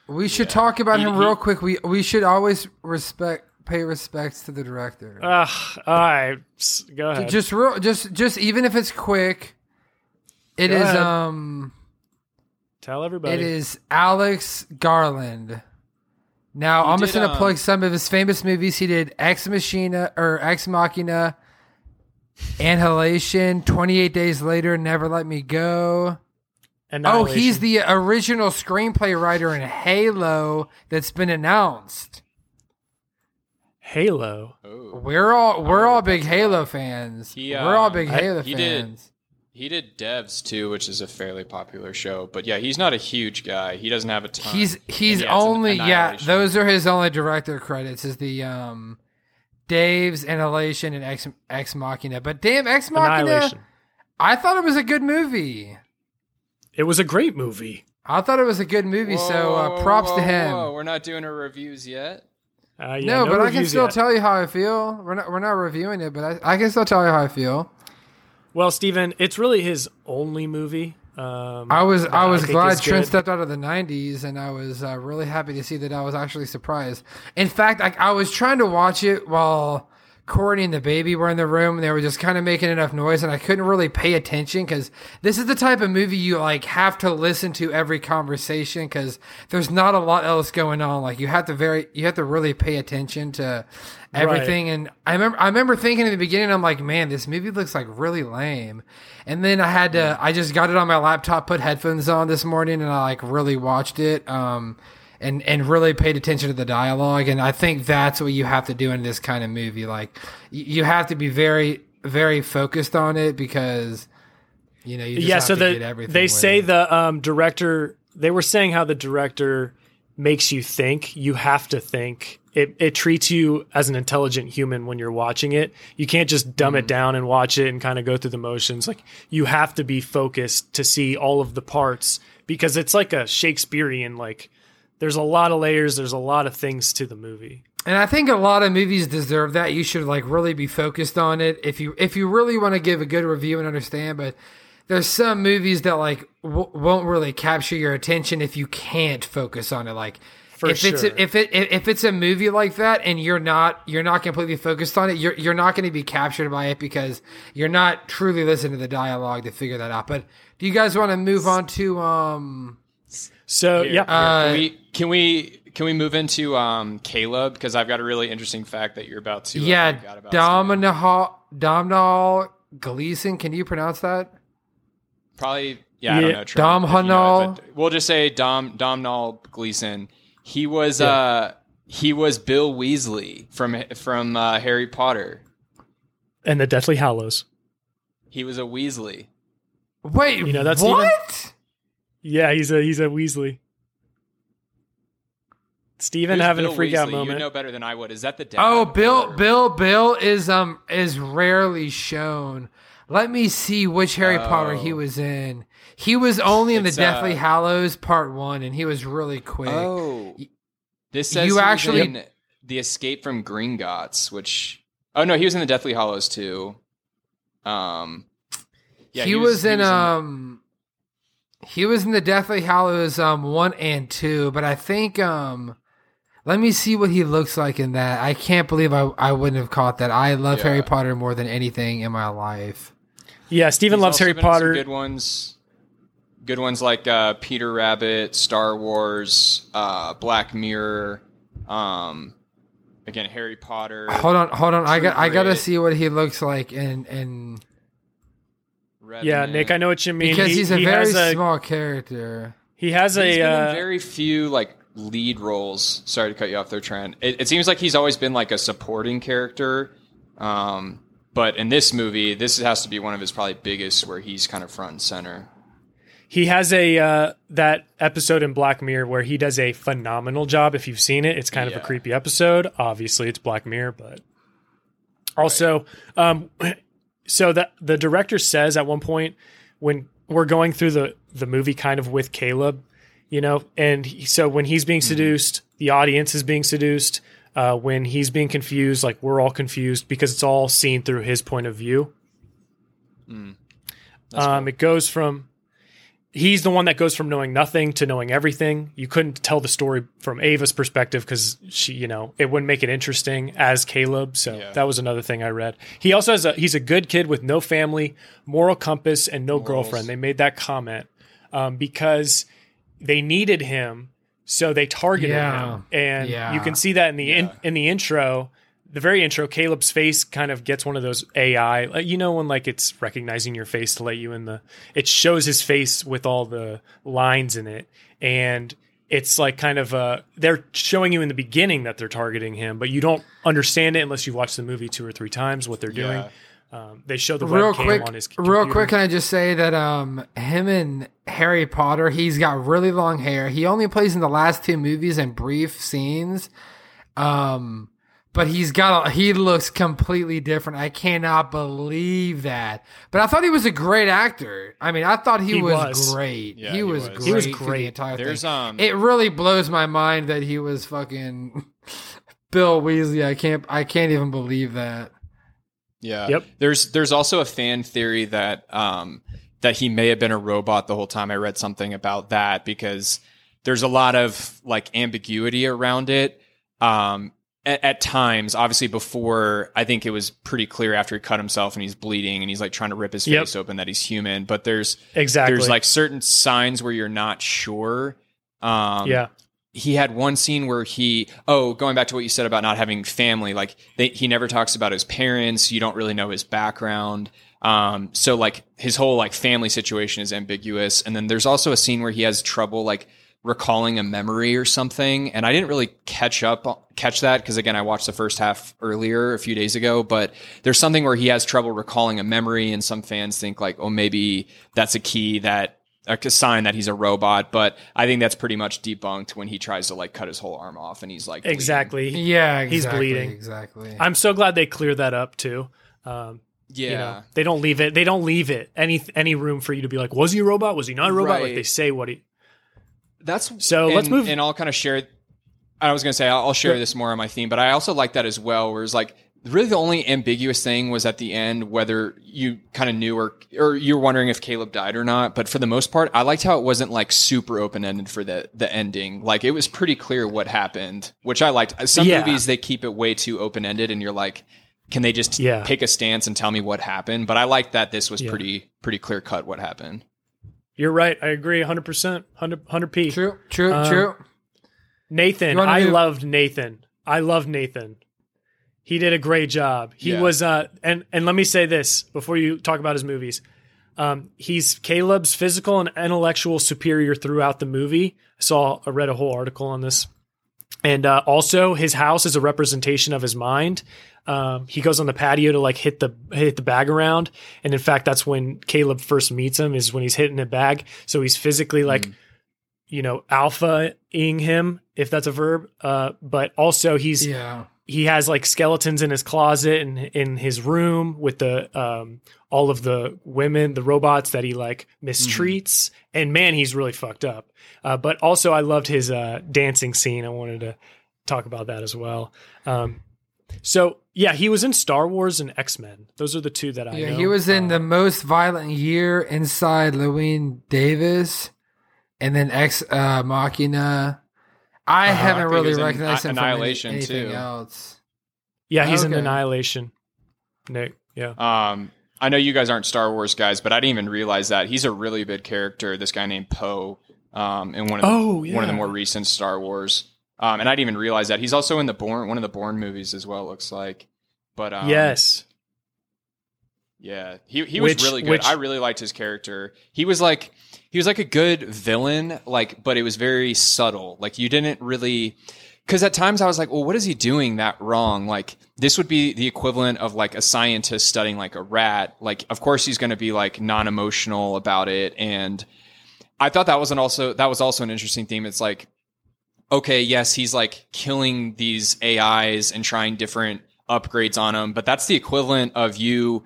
We should talk about He- him he- real quick. We we should always respect pay respects to the director. Uh, all right, s- go ahead. just real just just even if it's quick. It Go is ahead. um Tell everybody. it is Alex Garland. Now I'm just did, gonna um, plug some of his famous movies. He did Ex Machina or Ex Machina, Annihilation, 28 Days Later, Never Let Me Go. Oh, he's the original screenplay writer in Halo that's been announced. Halo. Oh. We're all we're all big Halo fans. He, we're all uh, big I- Halo he did- fans. He did Devs too, which is a fairly popular show. But yeah, he's not a huge guy. He doesn't have a ton. He's he's And yeah, only yeah. Those are his only director credits. Is the um, Dave's Annihilation and Ex Ex Machina. But damn, Ex Machina, Annihilation. I thought it was a good movie. It was a great movie. I thought it was a good movie. so uh, props whoa, to him. whoa, We're not doing our reviews yet. Uh, yeah, no, but I can still yet. tell you how I feel. We're not we're not reviewing it, but I, I can still tell you how I feel. Well, Steven, it's really his only movie. Um, I was I was think glad Trent good. stepped out of the '90s, and I was uh, really happy to see that. I was actually surprised. In fact, I, I was trying to watch it while Courtney and the baby were in the room, and they were just kind of making enough noise, and I couldn't really pay attention because this is the type of movie you like have to listen to every conversation because there's not a lot else going on. Like you have to very you have to really pay attention to everything. And I remember I remember thinking in the beginning, I'm like, man, this movie looks like really lame. And then I had to I just got it on my laptop, put headphones on this morning, and I like really watched it. Um and, and really paid attention to the dialogue, and I think that's what you have to do in this kind of movie. Like, you have to be very, very focused on it because, you know, you just yeah, have so to get the, everything. they say it. the um, director. They were saying how the director makes you think. You have to think. It it treats you as an intelligent human when you're watching it. You can't just dumb Mm. it down and watch it and kind of go through the motions. Like you have to be focused to see all of the parts because it's like a Shakespearean like. There's a lot of layers. There's a lot of things to the movie. And I think a lot of movies deserve that. You should like really be focused on it if you if you really want to give a good review and understand. But there's some movies that like w- won't really capture your attention if you can't focus on it. Like For if it's a, if it if it's a movie like that and you're not you're not completely focused on it, you're you're not going to be captured by it because you're not truly listening to the dialogue to figure that out. But do you guys want to move on to um? So Here, yeah, Uh, can we can we can we move into um, Caleb because I've got a really interesting fact that you're about to. uh, Yeah, about Domhnall Domhnall Gleeson. Can you pronounce that? Probably, yeah, I don't know. Trent, Dom if you know it, we'll just say Dom Domhnall Gleeson. He was uh he was Bill Weasley from from uh, Harry Potter. and the Deathly Hallows. He was a Weasley. Wait, You know that's what? Yeah, he's a he's a Weasley. Steven Who's having Bill a freak Weasley? out You moment. know better than I would. Is that the dad? Oh, Bill, or- Bill, Bill is um is rarely shown. Let me see which Harry Potter he Oh. was in. He was only in the Deathly uh, Hallows Part One, and he was really quick. Oh, this You says you actually- actually in the Escape from Gringotts, which oh no, he was in the Deathly Hallows too. Um, yeah, he, was, in um he was in the Deathly Hallows um one and two, but I think um let me see what he looks like in that. I can't believe I I wouldn't have caught that. I love Yeah. Harry Potter more than anything in my life. Yeah, Steven He's loves also Harry been in some Potter. Good ones. Good ones like uh, Peter Rabbit, Star Wars, uh, Black Mirror. Um, again, Harry Potter. Hold on, hold on. I True got I got to see what he looks like in in Revenant. yeah, Nick, I know what you mean. because He- he's a he very a, small character. He has He's a been uh, in very few like lead roles. Sorry to cut you off there, Trent. It, it seems like he's always been like a supporting character. Um, but in this movie, this has to be one of his probably biggest, where he's kind of front and center. he has a uh, that episode in Black Mirror where he does a phenomenal job. If you've seen it, it's kind of a creepy episode. Obviously, it's Black Mirror, but also, um, so that the director says at one point when we're going through the the movie, kind of with Caleb, you know, and he, so when he's being seduced, the audience is being seduced. Uh, when he's being confused, like we're all confused because it's all seen through his point of view. Um, It goes from he's the one that goes from knowing nothing to knowing everything. You couldn't tell the story from Ava's perspective because she, you know, it wouldn't make it interesting as Caleb. So Yeah. that was another thing I read. He also has a he's a good kid with no family, moral compass, and no Morals. girlfriend. They made that comment um, because they needed him, so they targeted Yeah. him, and Yeah. you can see that in the in, in the intro. The very intro, Caleb's face kind of gets one of those AI, you know, when like it's recognizing your face to let you in the. It shows his face with all the lines in it, and it's like kind of uh they're showing you in the beginning that they're targeting him, but you don't understand it unless you've watched the movie two or three times what they're doing. Yeah. Um, they show the real webcam quick, on his real quick, can I just say that um, him and Harry Potter, he's got really long hair. He only plays in the last two movies and brief scenes. Um, but he's got a, he looks completely different. I cannot believe that. But I thought he was a great actor. I mean, I thought he, He was, was. great. Yeah, he, he was was. great. He was for the great. entire There's thing. um It really blows my mind that he was fucking Bill Weasley. I can't. I can't even believe that. Yeah. Yep. There's there's also a fan theory that um that he may have been a robot the whole time. I read something about that because there's a lot of like ambiguity around it. Um at, at times, obviously before I think it was pretty clear after he cut himself and he's bleeding and he's like trying to rip his Yep. face open that he's human. But there's exactly. there's like certain signs where you're not sure. Um yeah, he had one scene where he oh going back to what you said about not having family like they, he never talks about his parents you don't really know his background um, so like his whole like family situation is ambiguous and then there's also a scene where he has trouble like recalling a memory or something and i didn't really catch up catch that because again i watched the first half earlier a few days ago but there's something where he has trouble recalling a memory and some fans think like oh maybe that's a key that a sign that he's a robot, but I think that's pretty much debunked when he tries to like cut his whole arm off and he's like bleeding. exactly. Yeah, He's bleeding. Exactly. I'm so glad they clear that up too. Um, Yeah. you know, they don't leave it. They don't leave it any any room for you to be like, was he a robot? Was he not a robot? Like they say what he. That's So, and, let's move- and I'll kind of share. I was going to say I'll, I'll share this more on my theme, but I also like that as well. Where it's like really the only ambiguous thing was at the end whether you kind of knew or or you were wondering if Caleb died or not. But for the most part, I liked how it wasn't like super open ended for the the ending. Like it was pretty clear what happened, which I liked. Some Yeah. movies they keep it way too open ended, and you're like. Can they just Yeah. pick a stance and tell me what happened? But I like that this was Yeah. pretty pretty clear cut what happened. You're right. I agree 100%. 100, 100 P. True, true, Um, true. Nathan, I move- loved Nathan. I loved Nathan. He did a great job. He Yeah. was uh and and let me say this before you talk about his movies. Um, he's Caleb's physical and intellectual superior throughout the movie. I saw I read a whole article on this. And uh, also his house is a representation of his mind. Um, he goes on the patio to like hit the hit the bag around, and in fact, that's when Caleb first meets him. Is when he's hitting the bag. So he's physically like, you know, alpha-ing him, if that's a verb. Uh, but also he's Yeah. He has like skeletons in his closet and in his room with the um all of the women the robots that he like mistreats. And man he's really fucked up. Uh, but also i loved his uh dancing scene. I wanted to talk about that as well. Um so yeah he was in star wars and x-men. Those are the two that i Yeah, know. he was in Um, the most violent year inside Llewyn Davis, and then Ex uh, Machina. I Uh-huh. haven't I really he was in recognized him Annihilation, from any, anything too. else. yeah he's in annihilation nick yeah Um, I know you guys aren't Star Wars guys, but I didn't even realize that he's a really big character. This guy named Poe, um, in one of the, Oh, one of the more recent Star Wars. Um, and I didn't even realize that he's also in the Bourne one of the Bourne movies as well. it Looks like, but um, yes yeah, he he was Which- really good. which- I really liked his character. He was like he was like a good villain, like, but it was very subtle. Like you didn't really because at times I was like, well, what is he doing that wrong? Like this would be the equivalent of like a scientist studying like a rat. Like of course he's going to be like non emotional about it, and I thought that was an also that was also an interesting theme. It's like okay, yes, he's like killing these AIs and trying different upgrades on them, but that's the equivalent of you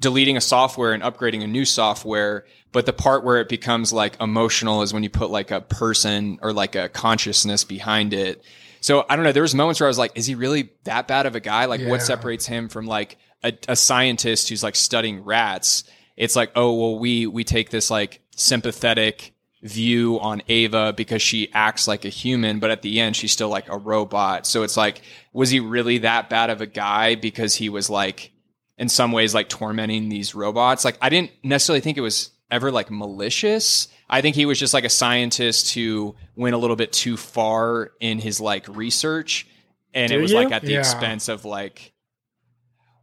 deleting a software and upgrading a new software. But the part where it becomes like emotional is when you put like a person or like a consciousness behind it. So I don't know. There was moments where I was like, is he really that bad of a guy? Like what separates him from like a, a scientist who's like studying rats? it's like, oh well, we we take this like sympathetic view on Ava because she acts like a human, but at the end she's still like a robot. So it's like, was he really that bad of a guy because he was like in some ways like tormenting these robots? Like I didn't necessarily think it was ever like malicious. I think he was just like a scientist who went a little bit too far in his like research and Do it was you? like at the Yeah. expense of like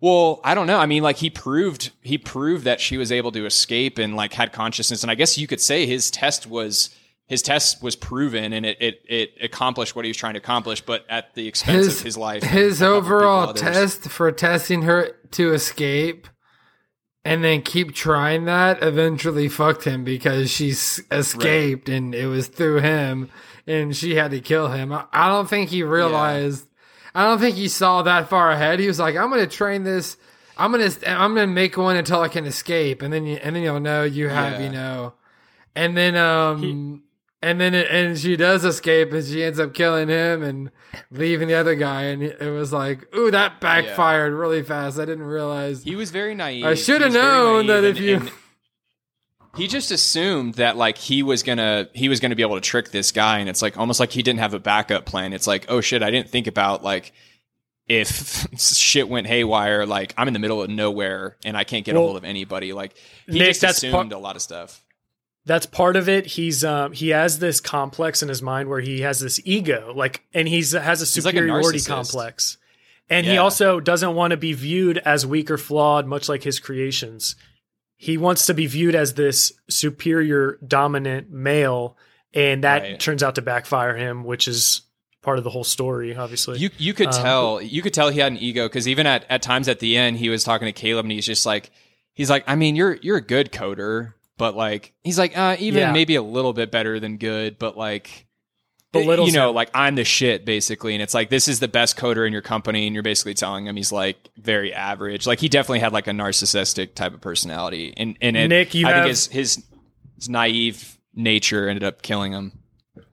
well, I don't know. I mean, like he proved he proved that she was able to escape and like had consciousness, and I guess you could say his test was his test was proven and it it, it accomplished what he was trying to accomplish, but at the expense His of his life. his and a couple overall test for testing her to escape and then keep trying that eventually fucked him because she escaped and it was through him and she had to kill him. I, I don't think he realized. I don't think he saw that far ahead. He was like, "I'm going to train this. I'm going to I'm going to make one until I can escape, and then you, and then you'll know you have Yeah. you know." And then um and then it, and she does escape and she ends up killing him and leaving the other guy and it was like, "Ooh, that backfired really fast. I didn't realize." He was very naive. I should have known that if you and- he just assumed that like he was gonna he was gonna be able to trick this guy, and it's like almost like he didn't have a backup plan. It's like, oh shit, I didn't think about like if shit went haywire, like I'm in the middle of nowhere and I can't get Well, a hold of anybody. Like he Nick, just assumed part- a lot of stuff. That's part of it. He's um he has this complex in his mind where he has this ego, like, and he's has a like a superiority complex, and he also doesn't want to be viewed as weak or flawed, much like his creations. He wants to be viewed as this superior, dominant male, and that Right. turns out to backfire him, which is part of the whole story, obviously. You you could Um, tell you could tell he had an ego because even at, at times at the end he was talking to Caleb and he's just like he's like I mean you're you're a good coder but like he's like uh, even Yeah. maybe a little bit better than good but like Belittles you know him. like I'm the shit basically and it's like this is the best coder in your company and you're basically telling him he's like very average like he definitely had like a narcissistic type of personality and and it, Nick, you I have- think his, his his naive nature ended up killing him.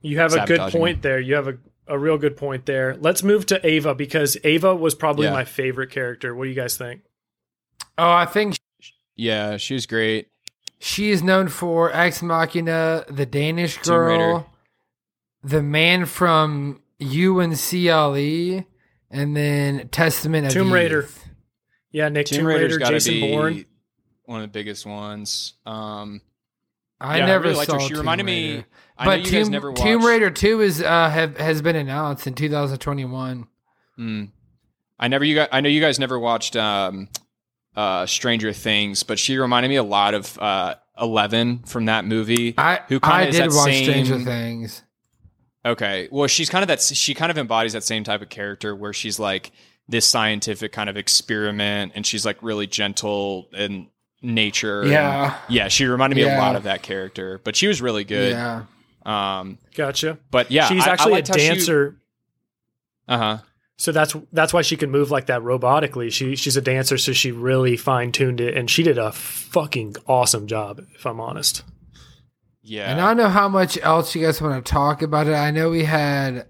You have a good sabotaging point there. You have a, a real good point there. Let's move to Ava because Ava was probably Yeah. my favorite character. What do you guys think? Oh, I think Yeah, she was great. She is known for Ex Machina, the Danish girl, the man from UNCLE, E, and then Testament of Tomb Youth. Raider. Yeah, Nick Tomb Tomb, Raider's Raider, Jason be Bourne. one of the biggest ones. Um, I yeah, never really liked saw. her. She Tomb reminded Raider. me. I but know you Tomb, guys never watched. Tomb Raider Two is uh have has been announced in 2021. Mm. I never. You guys. I know you guys never watched um, uh, Stranger Things, but she reminded me a lot of uh, Eleven from that movie. I Who kinda I did that watch same- Stranger Things. Okay. Well, she's kind of that. She kind of embodies that same type of character where she's like this scientific kind of experiment, and she's like really gentle in nature. and- Yeah. yeah. She reminded me a lot of that character, but she was really good. Yeah. Um, Gotcha. but yeah, She's I- I actually a liked she- dancer. uh-huh. So that's that's why she can move like that robotically. She she's a dancer, so she really fine tuned it, and she did a fucking awesome job. If I'm honest, Yeah. And I don't know how much else you guys want to talk about it. I know we had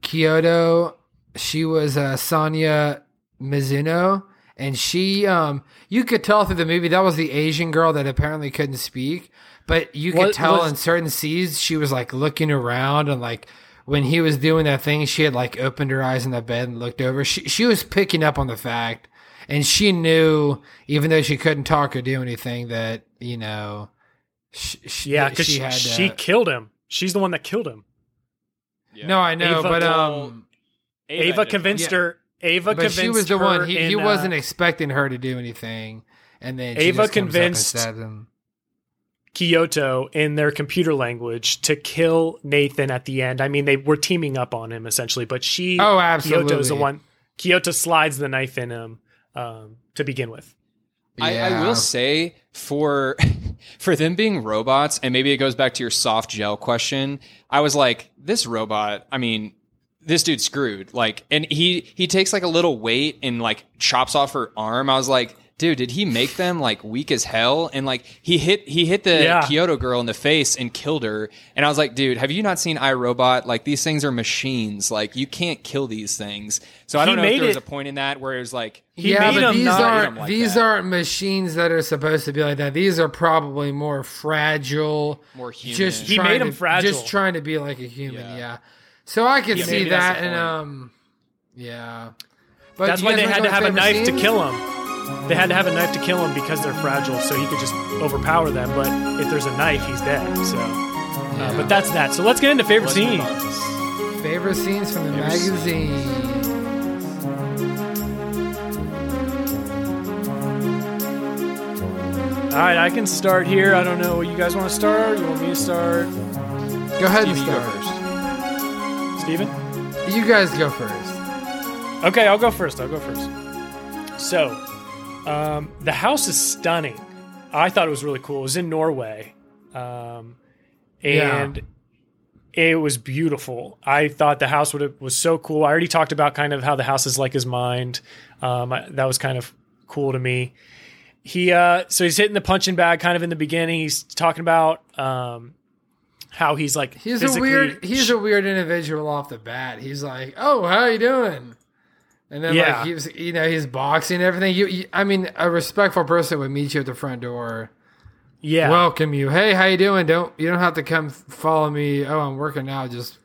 Kyoto. She was uh, Sonoya Mizuno, and she, um, you could tell through the movie that was the Asian girl that apparently couldn't speak, but you could What tell was- in certain scenes she was like looking around and like when he was doing that thing, she had like opened her eyes in the bed and looked over. She she was picking up on the fact, and she knew even though she couldn't talk or do anything that you know. She, she, yeah, because she, had she uh, killed him. She's the one that killed him. Yeah. No, I know, Ava but um, Ava did convinced Yeah. her. Ava but convinced she was the her one. He, he in, uh, wasn't expecting her to do anything, and then she Ava just comes up and convinced- stabs him. Kyoto in their computer language to kill Nathan at the end. I mean, they were teaming up on him essentially, but she, Oh, absolutely. Kyoto's the one. Kyoto slides the knife in him um, to begin with. I, I will say for for them being robots, and maybe it goes back to your soft gel question. I was like, this robot. I mean, this dude's screwed. Like, and he he takes like a little weight and like chops off her arm. I was like, dude, did he make them like weak as hell? And like he hit he hit the Yeah. Kyoto girl in the face and killed her. And I was like, dude, have you not seen iRobot? Like these things are machines. Like you can't kill these things. So I He don't know if made there was a point in that where it was like, He yeah, made but them these not- aren't like these that. aren't machines that are supposed to be like that. These are probably more fragile, More human. Just He trying made 'em to, fragile. Just trying to be like a human. Yeah. Yeah. So I could Yeah, see that, and um, yeah. But That's why they had to have a favorite knife to kill him. They had to have a knife to kill him because they're fragile, so he could just overpower them. But if there's a knife, he's dead. So, uh, but that's that. So let's get into favorite let's move scene. on. This- Favorite scenes from the Favorite scene. magazine. All right, I can start here. I don't know. What you guys want to start? You want me to start? Go ahead and Stevie, you go start. first. Steven? You guys go first. Okay, I'll go first. I'll go first. So, um, the house is stunning. I thought it was really cool. It was in Norway, um, and it was beautiful. I thought the house would have, was so cool. I already talked about kind of how the house is like his mind. Um, I, that was kind of cool to me. He uh, so he's hitting the punching bag kind of in the beginning. He's talking about um, how he's like He's a weird. He's a weird individual off the bat. He's like, "Oh, how are you doing?" And then Yeah. like he's, you know, he's boxing and everything. You, you, I mean, a respectful person would meet you at the front door, yeah. welcome you. Hey, how you doing? Don't you don't have to come follow me. Oh, I'm working out. Just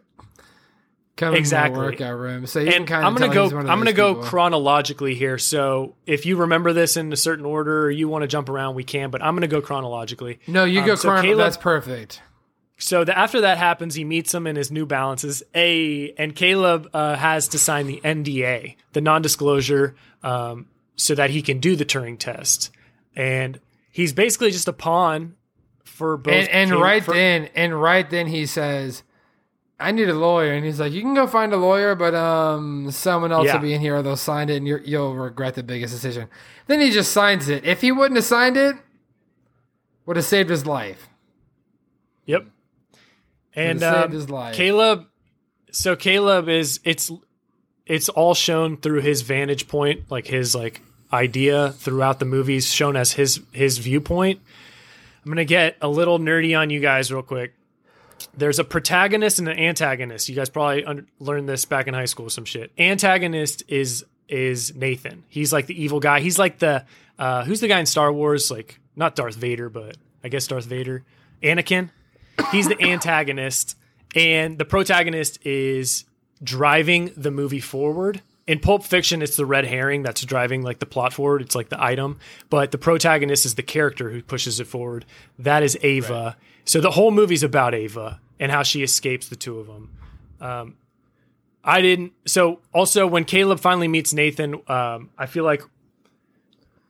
come Exactly. in my workout room. So you can and kind. I'm gonna go. he's one of I'm gonna go people. chronologically here. So if you remember this in a certain order, or you want to jump around, we can. But I'm gonna go chronologically. no, you Um, go so chrono. Caleb- That's perfect. So the, after that happens, he meets him in his New Balances. A and Caleb uh, has to sign the NDA, the non-disclosure, um, so that he can do the Turing test. And he's basically just a pawn for both. And, and Caleb- right for- then, and right then, he says, "I need a lawyer," and he's like, "You can go find a lawyer, but um, someone else Yeah. will be in here, or they'll sign it, and you're, you'll regret the biggest decision." Then he just signs it. If he wouldn't have signed it, would have saved his life. Yep. And um. Caleb, so Caleb is it's it's all shown through his vantage point, like his like idea throughout the movies, shown as his his viewpoint. I'm gonna get a little nerdy on you guys real quick. There's a protagonist and an antagonist. You guys probably learned this back in high school. Some shit. Antagonist is is Nathan. He's like the evil guy. He's like the uh, who's the guy in Star Wars? Like not Darth Vader, but I guess Darth Vader. Anakin. He's the antagonist, and the protagonist is driving the movie forward. In Pulp Fiction, it's the red herring that's driving like the plot forward. It's like the item, but the protagonist is the character who pushes it forward. That is Ava. So the whole movie's about Ava and how she escapes the two of them. Um, I didn't. So also when Caleb finally meets Nathan, um, I feel like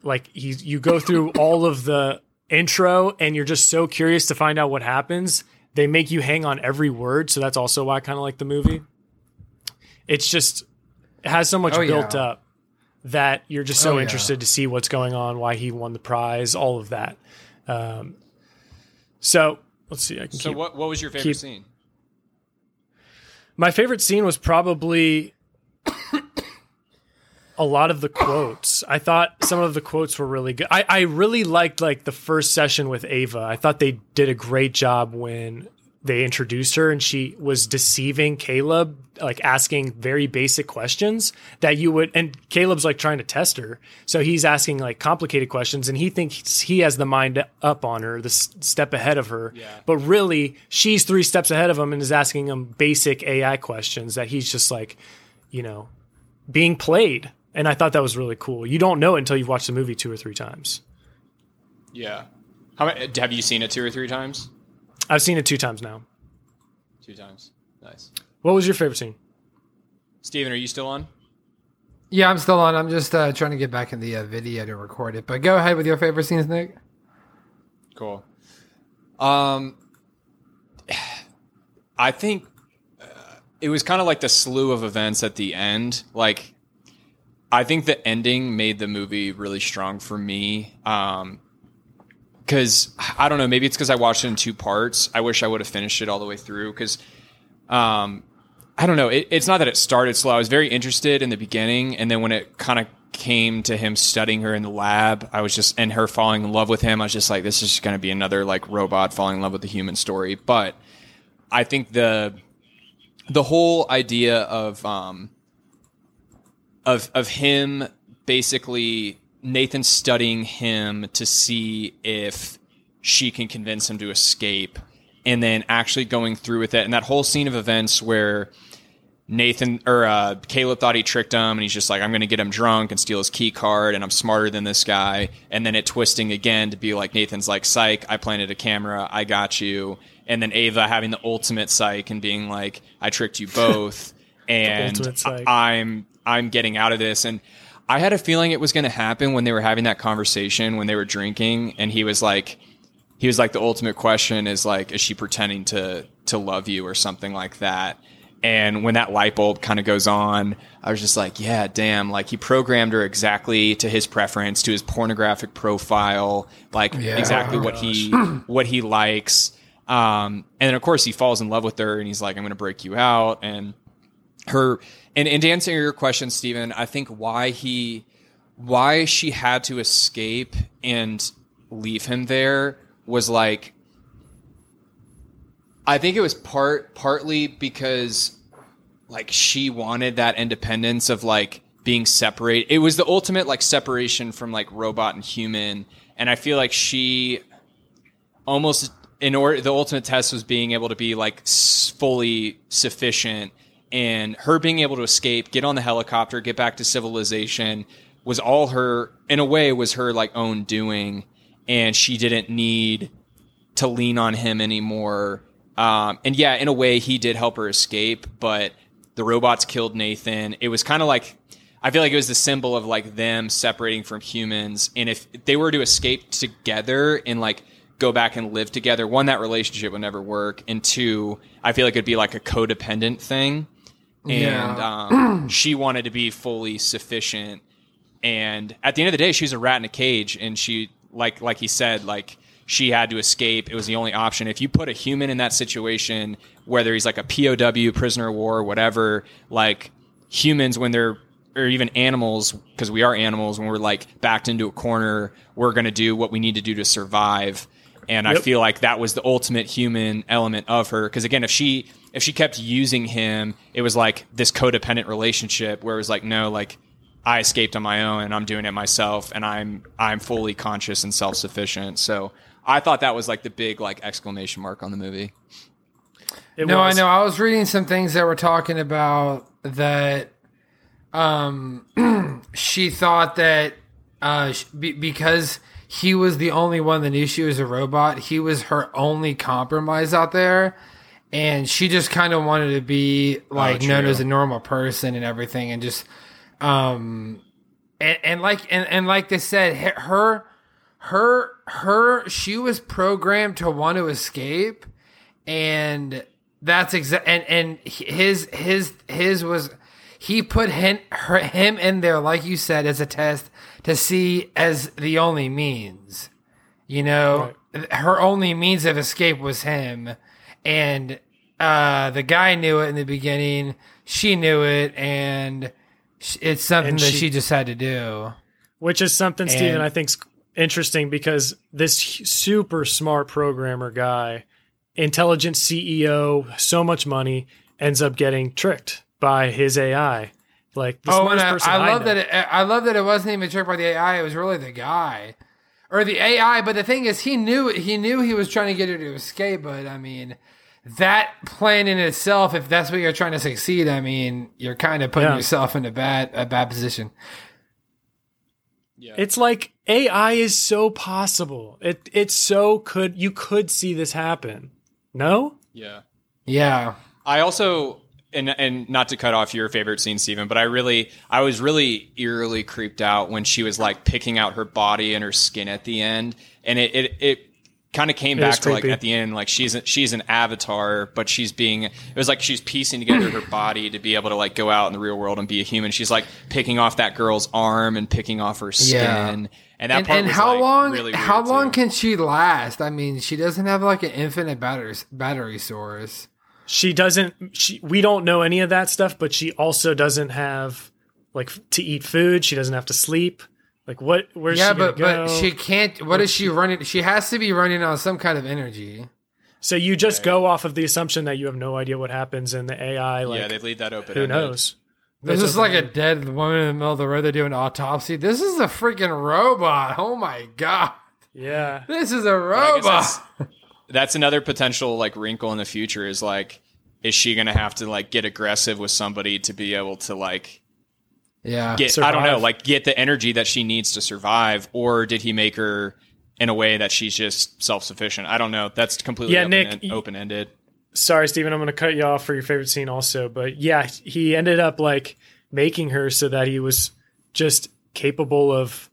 like he's you go through all of the intro and you're just so curious to find out what happens. They make you hang on every word, so that's also why I kind of like the movie. It's just it has so much Oh, built yeah. up that you're just so Oh, yeah. interested to see what's going on, why he won the prize, all of that. Um, so let's see. I can So keep what what was your favorite keep- scene? my favorite scene was probably a lot of the quotes. I thought some of the quotes were really good. I, I really liked like the first session with Ava. I thought they did a great job when they introduced her and she was deceiving Caleb, like asking very basic questions that you would and Caleb's like trying to test her. So he's asking like complicated questions and he thinks he has the mind up on her, the s- step ahead of her. Yeah. But really, she's three steps ahead of him and is asking him basic AI questions that he's just like, you know, being played. And I thought that was really cool. You don't know it until you've watched the movie two or three times. Yeah. How many, have you seen it two or three times? I've seen it two times now. Two times. Nice. What was your favorite scene? Steven, are you still on? Yeah, I'm still on. I'm just uh, trying to get back in the uh, video to record it. But go ahead with your favorite scenes, Nick. Cool. Um, I think uh, it was kind of like the slew of events at the end. Like, I think the ending made the movie really strong for me. Um, because I don't know, maybe it's because I watched it in two parts. I wish I would have finished it all the way through. Because, um, I don't know. It, it's not that it started slow. I was very interested in the beginning, and then when it kind of came to him studying her in the lab, I was just and her falling in love with him. I was just like, this is going to be another like robot falling in love with the human story. But I think the the whole idea of um of of him basically Nathan studying him to see if she can convince him to escape and then actually going through with it and that whole scene of events where Nathan or uh, Caleb thought he tricked him, and he's just like, "I'm going to get him drunk and steal his key card, and I'm smarter than this guy." And then it twisting again to be like Nathan's like, "Psych, I planted a camera, I got you." And then Ava having the ultimate psych and being like, "I tricked you both, and ultimate psych. I- I'm I'm getting out of this." And I had a feeling it was going to happen when they were having that conversation when they were drinking, and he was like, he was like, the ultimate question is like, is she pretending to to love you or something like that? And when that light bulb kind of goes on, I was just like, yeah, damn, like he programmed her exactly to his preference, to his pornographic profile, like Yeah. exactly Oh, what he what he likes. Um, and then of course he falls in love with her and he's like, I'm gonna break you out and her and, and to answer your question, Stephen, I think why he why she had to escape and leave him there was like I think it was part partly because like she wanted that independence of like being separate. It was the ultimate like separation from like robot and human, and I feel like she almost in order the ultimate test was being able to be like fully sufficient and her being able to escape get on the helicopter get back to civilization was all her in a way was her like own doing. And she didn't need to lean on him anymore. Um, and yeah in a way he did help her escape but the robots killed nathan. It was kind of like i feel like it was the symbol of like them separating from humans. And if they were to escape together and like go back and live together one that relationship would never work. And two i feel like it'd be like a codependent thing and Yeah. um, she wanted to be fully sufficient. And at the end of the day she was a rat in a cage. And she like like he said like she had to escape. It was the only option. If you put a human in that situation whether he's like a pow prisoner of war whatever like humans when they're or even animals because we are animals when we're like backed into a corner we're going to do what we need to do to survive. And I feel like that was the ultimate human element of her. Because again, if she if she kept using him, it was like this codependent relationship where it was like, no, like I escaped on my own and I'm doing it myself, and I'm I'm fully conscious and self sufficient. So I thought that was like the big like exclamation mark on the movie. It No, was. I know. I was reading some things that were talking about that. Um, she thought that uh, be- because he was the only one that knew she was a robot, he was her only compromise out there, and she just kind of wanted to be like known as a normal person and everything, and just um, and, and like and, and like they said, her her her she was programmed to want to escape and that's exact and and his his his was he put him her, him in there like you said as a test to see as the only means you know? Her only means of escape was him and uh the guy knew it in the beginning she knew it and sh- it's something And that she- she just had to do Which is something, Steven, And- I think's interesting because this h- super smart programmer guy, intelligent CEO, so much money, ends up getting tricked by his AI. Like the oh, and I, person I I love know. that. It, I love that it wasn't even tricked by the AI. It was really the guy, or the AI. But the thing is, he knew he knew he was trying to get her to escape. But I mean, that plan in itself, if that's what you're trying to succeed, I mean, you're kind of putting Yeah. yourself in a bad a bad position. Yeah. It's like AI is so possible. It it's so could you could see this happen. No? Yeah. Yeah, I also and and not to cut off your favorite scene, Stephen, but I really I was really eerily creeped out when she was like picking out her body and her skin at the end, and it it, it kind of came It back to like at the end like she's a, she's an avatar, but she's being it was like she's piecing together her body to be able to like go out in the real world and be a human. She's like picking off that girl's arm and picking off her skin, Yeah. and that and, part and was, how like, long? really how long too. can she last? I mean, she doesn't have like an infinite battery battery source. She doesn't she we don't know any of that stuff, but she also doesn't have like to eat food. She doesn't have to sleep. Like what? Where's yeah, she gonna but but she can't. What is she running? She has to be running on some kind of energy. so you just go off of the assumption that you have no idea what happens, in the AI like yeah, they leave that open. who knows? This That's is like a dead woman in the middle of the road. They're doing an autopsy. This is a freaking robot. Oh my god. Yeah, This is a robot. that's, that's another potential like wrinkle in the future is like, is she gonna have to like get aggressive with somebody to be able to like Yeah. get I don't know like get the energy that she needs to survive, or did he make her in a way that she's just self sufficient? I don't know. That's completely Yeah, open, Nick, y- open ended. sorry, Steven, I'm going to cut you off for your favorite scene also. But yeah, he ended up like making her so that he was just capable of,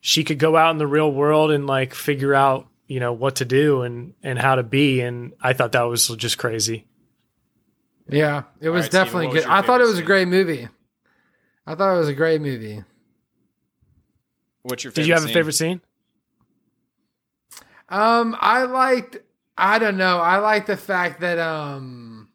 she could go out in the real world and like figure out, you know, what to do and, and how to be. And I thought that was just crazy. Yeah. It was right, definitely what was good. I thought it favorite was a great movie. I thought it was a great movie. What's your favorite Did you have scene? a favorite scene? Um, I liked. I don't know. I like the fact that um,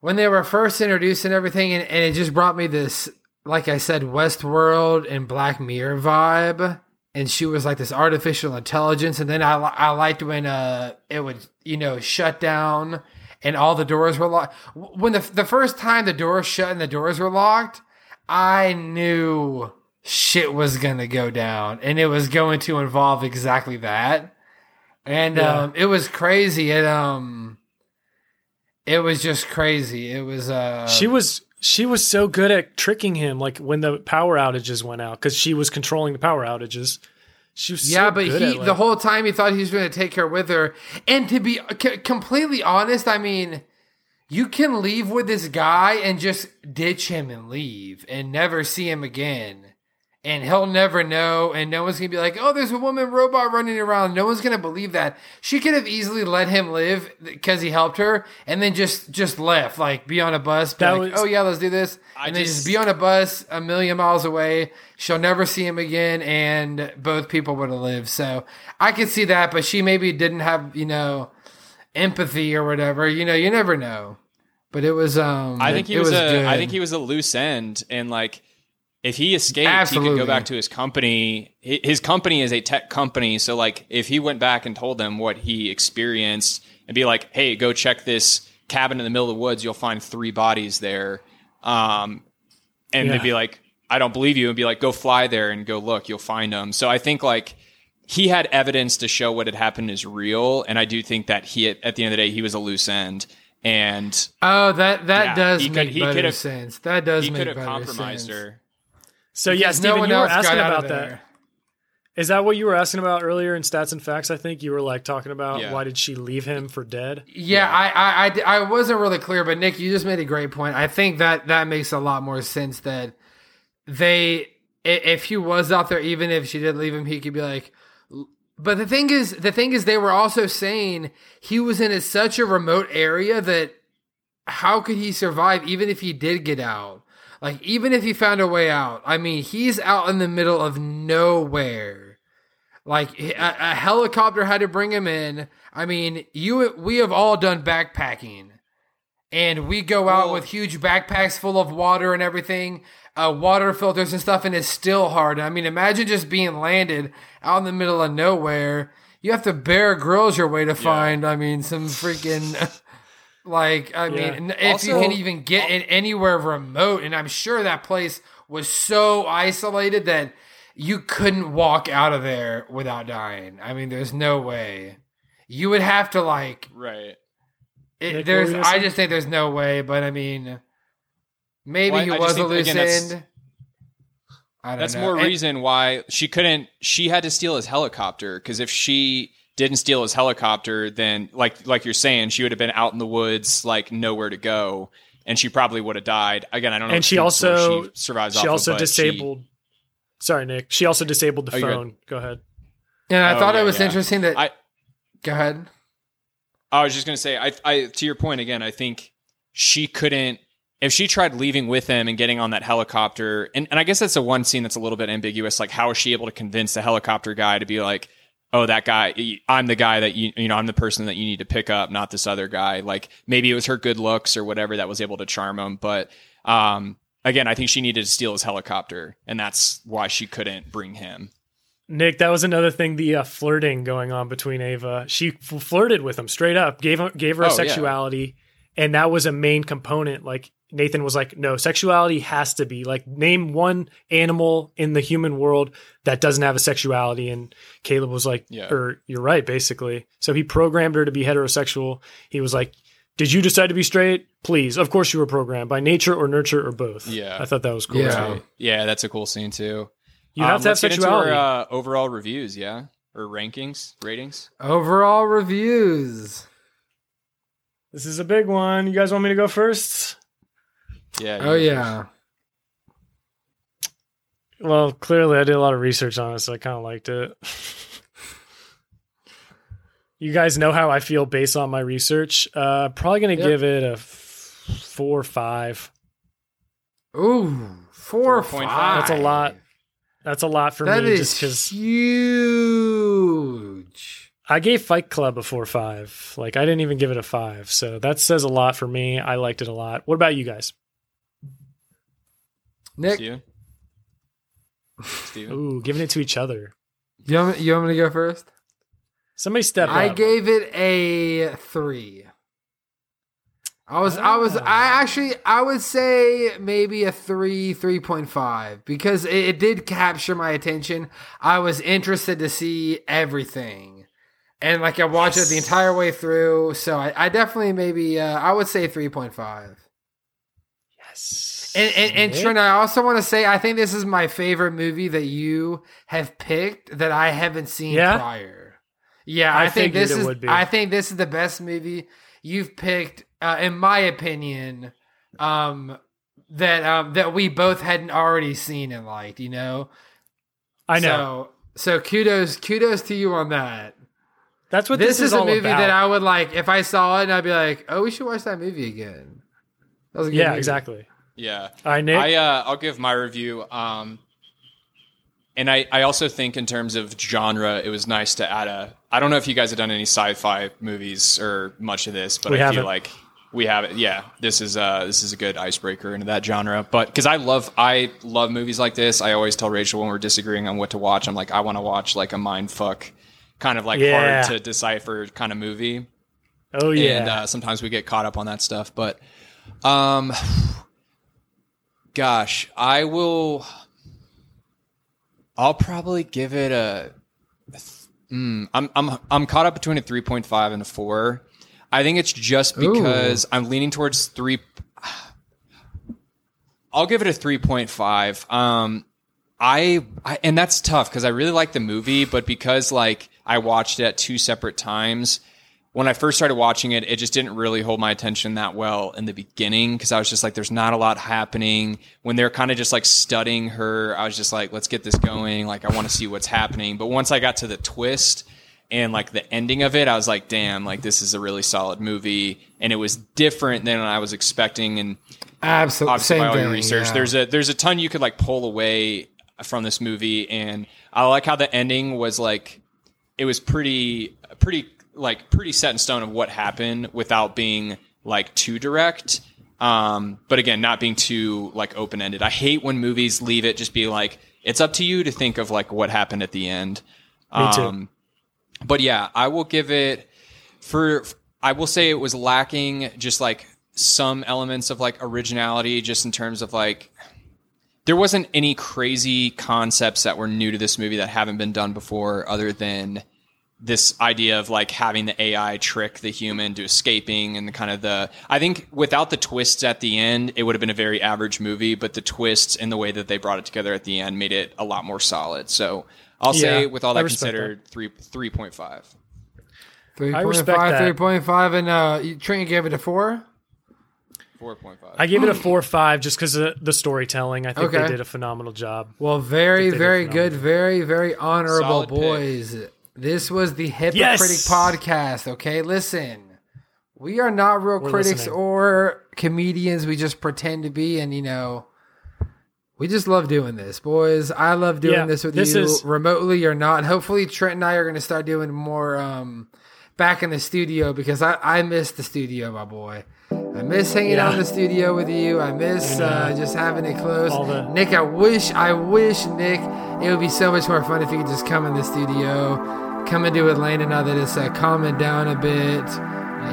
when they were first introduced and everything, and, and it just brought me this, like I said, Westworld and Black Mirror vibe. And she was like this artificial intelligence, and then I I liked when uh it would you know shut down and all the doors were locked. When the the first time the doors shut and the doors were locked, I knew shit was gonna go down, and it was going to involve exactly that. And Yeah. um, it was crazy. It um, it was just crazy. It was uh, she was, she was so good at tricking him. Like when the power outages went out, cause she was controlling the power outages. She was yeah, so but he like- the whole time he thought he was going to take her with her. And to be c- completely honest, I mean, you can leave with this guy and just ditch him and leave and never see him again. And he'll never know, and no one's gonna be like, "Oh, there's a woman robot running around." No one's gonna believe that. She could have easily let him live because he helped her, and then just just left, like be on a bus, be That like, was- "Oh yeah, let's do this," I and then just- just be on a bus a million miles away. She'll never see him again, and both people would have lived. So I could see that, but she maybe didn't have you know empathy or whatever. You know, you never know. But it was um, I think he it was, a. good. I think he was a loose end, and like if he escaped, he could go back to his company. His company is a tech company, so like if he went back and told them what he experienced, and be like, "Hey, go check this cabin in the middle of the woods. You'll find three bodies there," um, and Yeah. they'd be like, "I don't believe you," and be like, "Go fly there and go look. You'll find them." So I think like. He had evidence to show what had happened is real, and I do think that he, at the end of the day, he was a loose end, and Oh, that that Yeah, does could- make he better could've- sense. That does he make could have compromised sense. her. So yeah, Because Steven, you were asking about that. Is that. there. Is that what you were asking about earlier in stats and facts? I think you were like talking about Yeah. why did she leave him for dead? Yeah, I, I, I, I wasn't really clear, but Nick, you just made a great point. I think that that makes a lot more sense that they, if he was out there, even if she did leave him, he could be like, but the thing is, the thing is, they were also saying he was in a, such a remote area that how could he survive even if he did get out? Like, even if he found a way out, I mean, he's out in the middle of nowhere. Like a, a helicopter had to bring him in. I mean, you we have all done backpacking, and we go out with huge backpacks full of water and everything, uh, water filters and stuff, and it's still hard. I mean, imagine just being landed out in the middle of nowhere. You have to Bear Grylls your way to find. I mean, some freaking. Like, I Yeah. mean, if you can even get in anywhere remote, and I'm sure that place was so isolated that you couldn't walk out of there without dying. I mean, there's no way. You would have to like. Right. It, Nick, there's. what were you gonna I just think there's no way, but I mean, maybe Well, he I was a think, loose again, that's- end. I don't That's know. more And- reason why she couldn't. She had to steal his helicopter because if she didn't steal his helicopter, then like like you're saying, she would have been out in the woods, like nowhere to go, and she probably would have died. Again, I don't know. And if she that's also- she survives. She off of, also she- disabled. Sorry, Nick. She also disabled the Oh, you're good. phone. Go ahead. And I Oh, thought yeah, it was yeah. interesting that. I- go ahead. I was just gonna say, I, I to your point again. I think she couldn't. If she tried leaving with him and getting on that helicopter, and, and I guess that's the one scene that's a little bit ambiguous. Like, how is she able to convince the helicopter guy to be like, "Oh, that guy, I'm the guy that you, you know, I'm the person that you need to pick up, not this other guy." Like, maybe it was her good looks or whatever that was able to charm him. But um, again, I think she needed to steal his helicopter, and that's why she couldn't bring him. Nick, that was another thing. The uh, flirting going on between Ava. She flirted with him straight up. Gave him, gave her Oh, a yeah. sexuality, and that was a main component. Like Nathan was like, "No, sexuality has to be like name one animal in the human world that doesn't have a sexuality." And Caleb was like, Yeah. "Or you're right, basically." So he programmed her to be heterosexual. He was like, "Did you decide to be straight? Please, of course you were programmed by nature or nurture or both." Yeah. I thought that was cool. Yeah. too. Yeah, that's a cool scene too. You have Um, to have let's get into sexuality. our, uh, overall reviews, yeah, or rankings, ratings. Overall reviews. this is a big one. You guys want me to go first? Yeah. Oh you- yeah. Well, clearly I did a lot of research on it, so I kind of liked it. you guys know how I feel based on my research. Uh, probably going to Yep. give it a f- four or five. Ooh, four or 4.5. five. That's a lot That's a lot for That me, is just because huge. I gave Fight Club a four or five. Like I didn't even give it a five, so that says a lot for me. I liked it a lot. What about you guys? Nick, Steven? Steven? Ooh, giving it to each other. you want, me, you want me to go first? Somebody step up. I up. gave it a three. I was, I was, I Ah. actually, I would say maybe a three, three point five because it, it did capture my attention. I was interested to see everything, and like I watched it the entire way through. So I, I definitely maybe, uh, I would say three point five. yes. And and, and Trent, I also want to say I think this is my favorite movie that you have picked that I haven't seen Yeah? prior. Yeah, I I, think this it is would be. I think this is the best movie you've picked, uh, in my opinion. Um, that um that we both hadn't already seen and liked. You know, I know. So so kudos kudos to you on that. That's what this, is. this, is, a all movie about. that I would like if I saw it and I'd be like, oh, we should watch that movie again. That was a good yeah, movie. exactly. Yeah. All right, Nick. I uh, I'll give my review. Um, and I, I also think in terms of genre, it was nice to add a. I don't know if you guys have done any sci-fi movies or much of this, but We I haven't. feel like we have it. Yeah, this is uh this is a good icebreaker into that genre. But because I love I love movies like this, I always tell Rachel when we're disagreeing on what to watch, I'm like I want to watch like a mind fuck, kind of like Yeah. hard to decipher kind of movie oh yeah. and uh, sometimes we get caught up on that stuff. But, um, gosh, I will. I'll probably give it a. Mm, I'm I'm I'm caught up between a three point five and a four. I think it's just because I'm leaning towards three. I'll give it a three point five. Um, I, I and that's tough because I really like the movie, but because like I watched it at two separate times, when I first started watching it, it just didn't really hold my attention that well in the beginning because I was just like, there's not a lot happening. When they're kind of just like studying her, I was just like, let's get this going. Like, I want to see what's happening. But once I got to the twist and like the ending of it, I was like, damn, like this is a really solid movie. And it was different than I was expecting. And Absolutely. obviously Same your thing, research, yeah. there's a there's a ton you could like pull away from this movie, and I like how the ending was like it was pretty pretty like pretty set in stone of what happened without being like too direct. Um, but again, not being too like open ended. I hate when movies leave it just be like it's up to you to think of like what happened at the end. Me too. Um, but yeah, I will give it for I will say it was lacking just like some elements of like originality just in terms of like there wasn't any crazy concepts that were new to this movie that haven't been done before other than this idea of like having the AI trick the human to escaping and the kind of the I think without the twists at the end it would have been a very average movie but the twists and the way that they brought it together at the end made it a lot more solid so I'll say with all that respect considered three three point five Three I respect that. three point five, and uh, you- Trent you gave it a four. four point five I gave it a four five just because of the storytelling. I think Okay. they did a phenomenal job. Well, very, Think they did very good, very, very honorable, Solid pick. This was the Hypocritic Yes! podcast. Okay, listen, we are not real We're critics listening. or comedians. We just pretend to be, and you know. We just love doing this, boys. I love doing Yeah, this with this you is- remotely or not. Hopefully, Trent and I are going to start doing more um, back in the studio because I, I miss the studio, my boy. I miss hanging Yeah. out in the studio with you. I miss uh, just having it close. the- Nick, I wish, I wish, Nick, it would be so much more fun if you could just come in the studio, come into Atlanta now that it's uh, calming down a bit,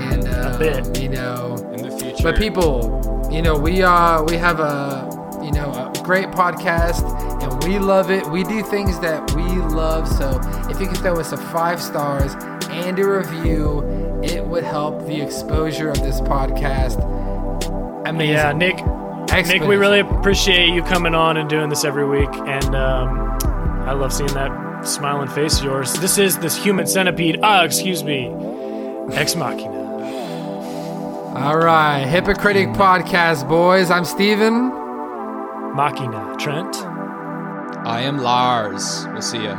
and uh, bit. you know. In the future. But people, you know, we are we have a you know a great podcast and we love it. We do things that we love. So if you could throw us a five stars and a review, it would help the exposure of this podcast. I mean, Yeah, Nick. Nick, we really appreciate you coming on and doing this every week, and um, I love seeing that smiling face of yours. This is this human centipede. Ah, excuse me, ex machina. All right, Hypocritic Podcast, boys. I'm Steven. Machina. Trent. I am Lars. We'll see ya.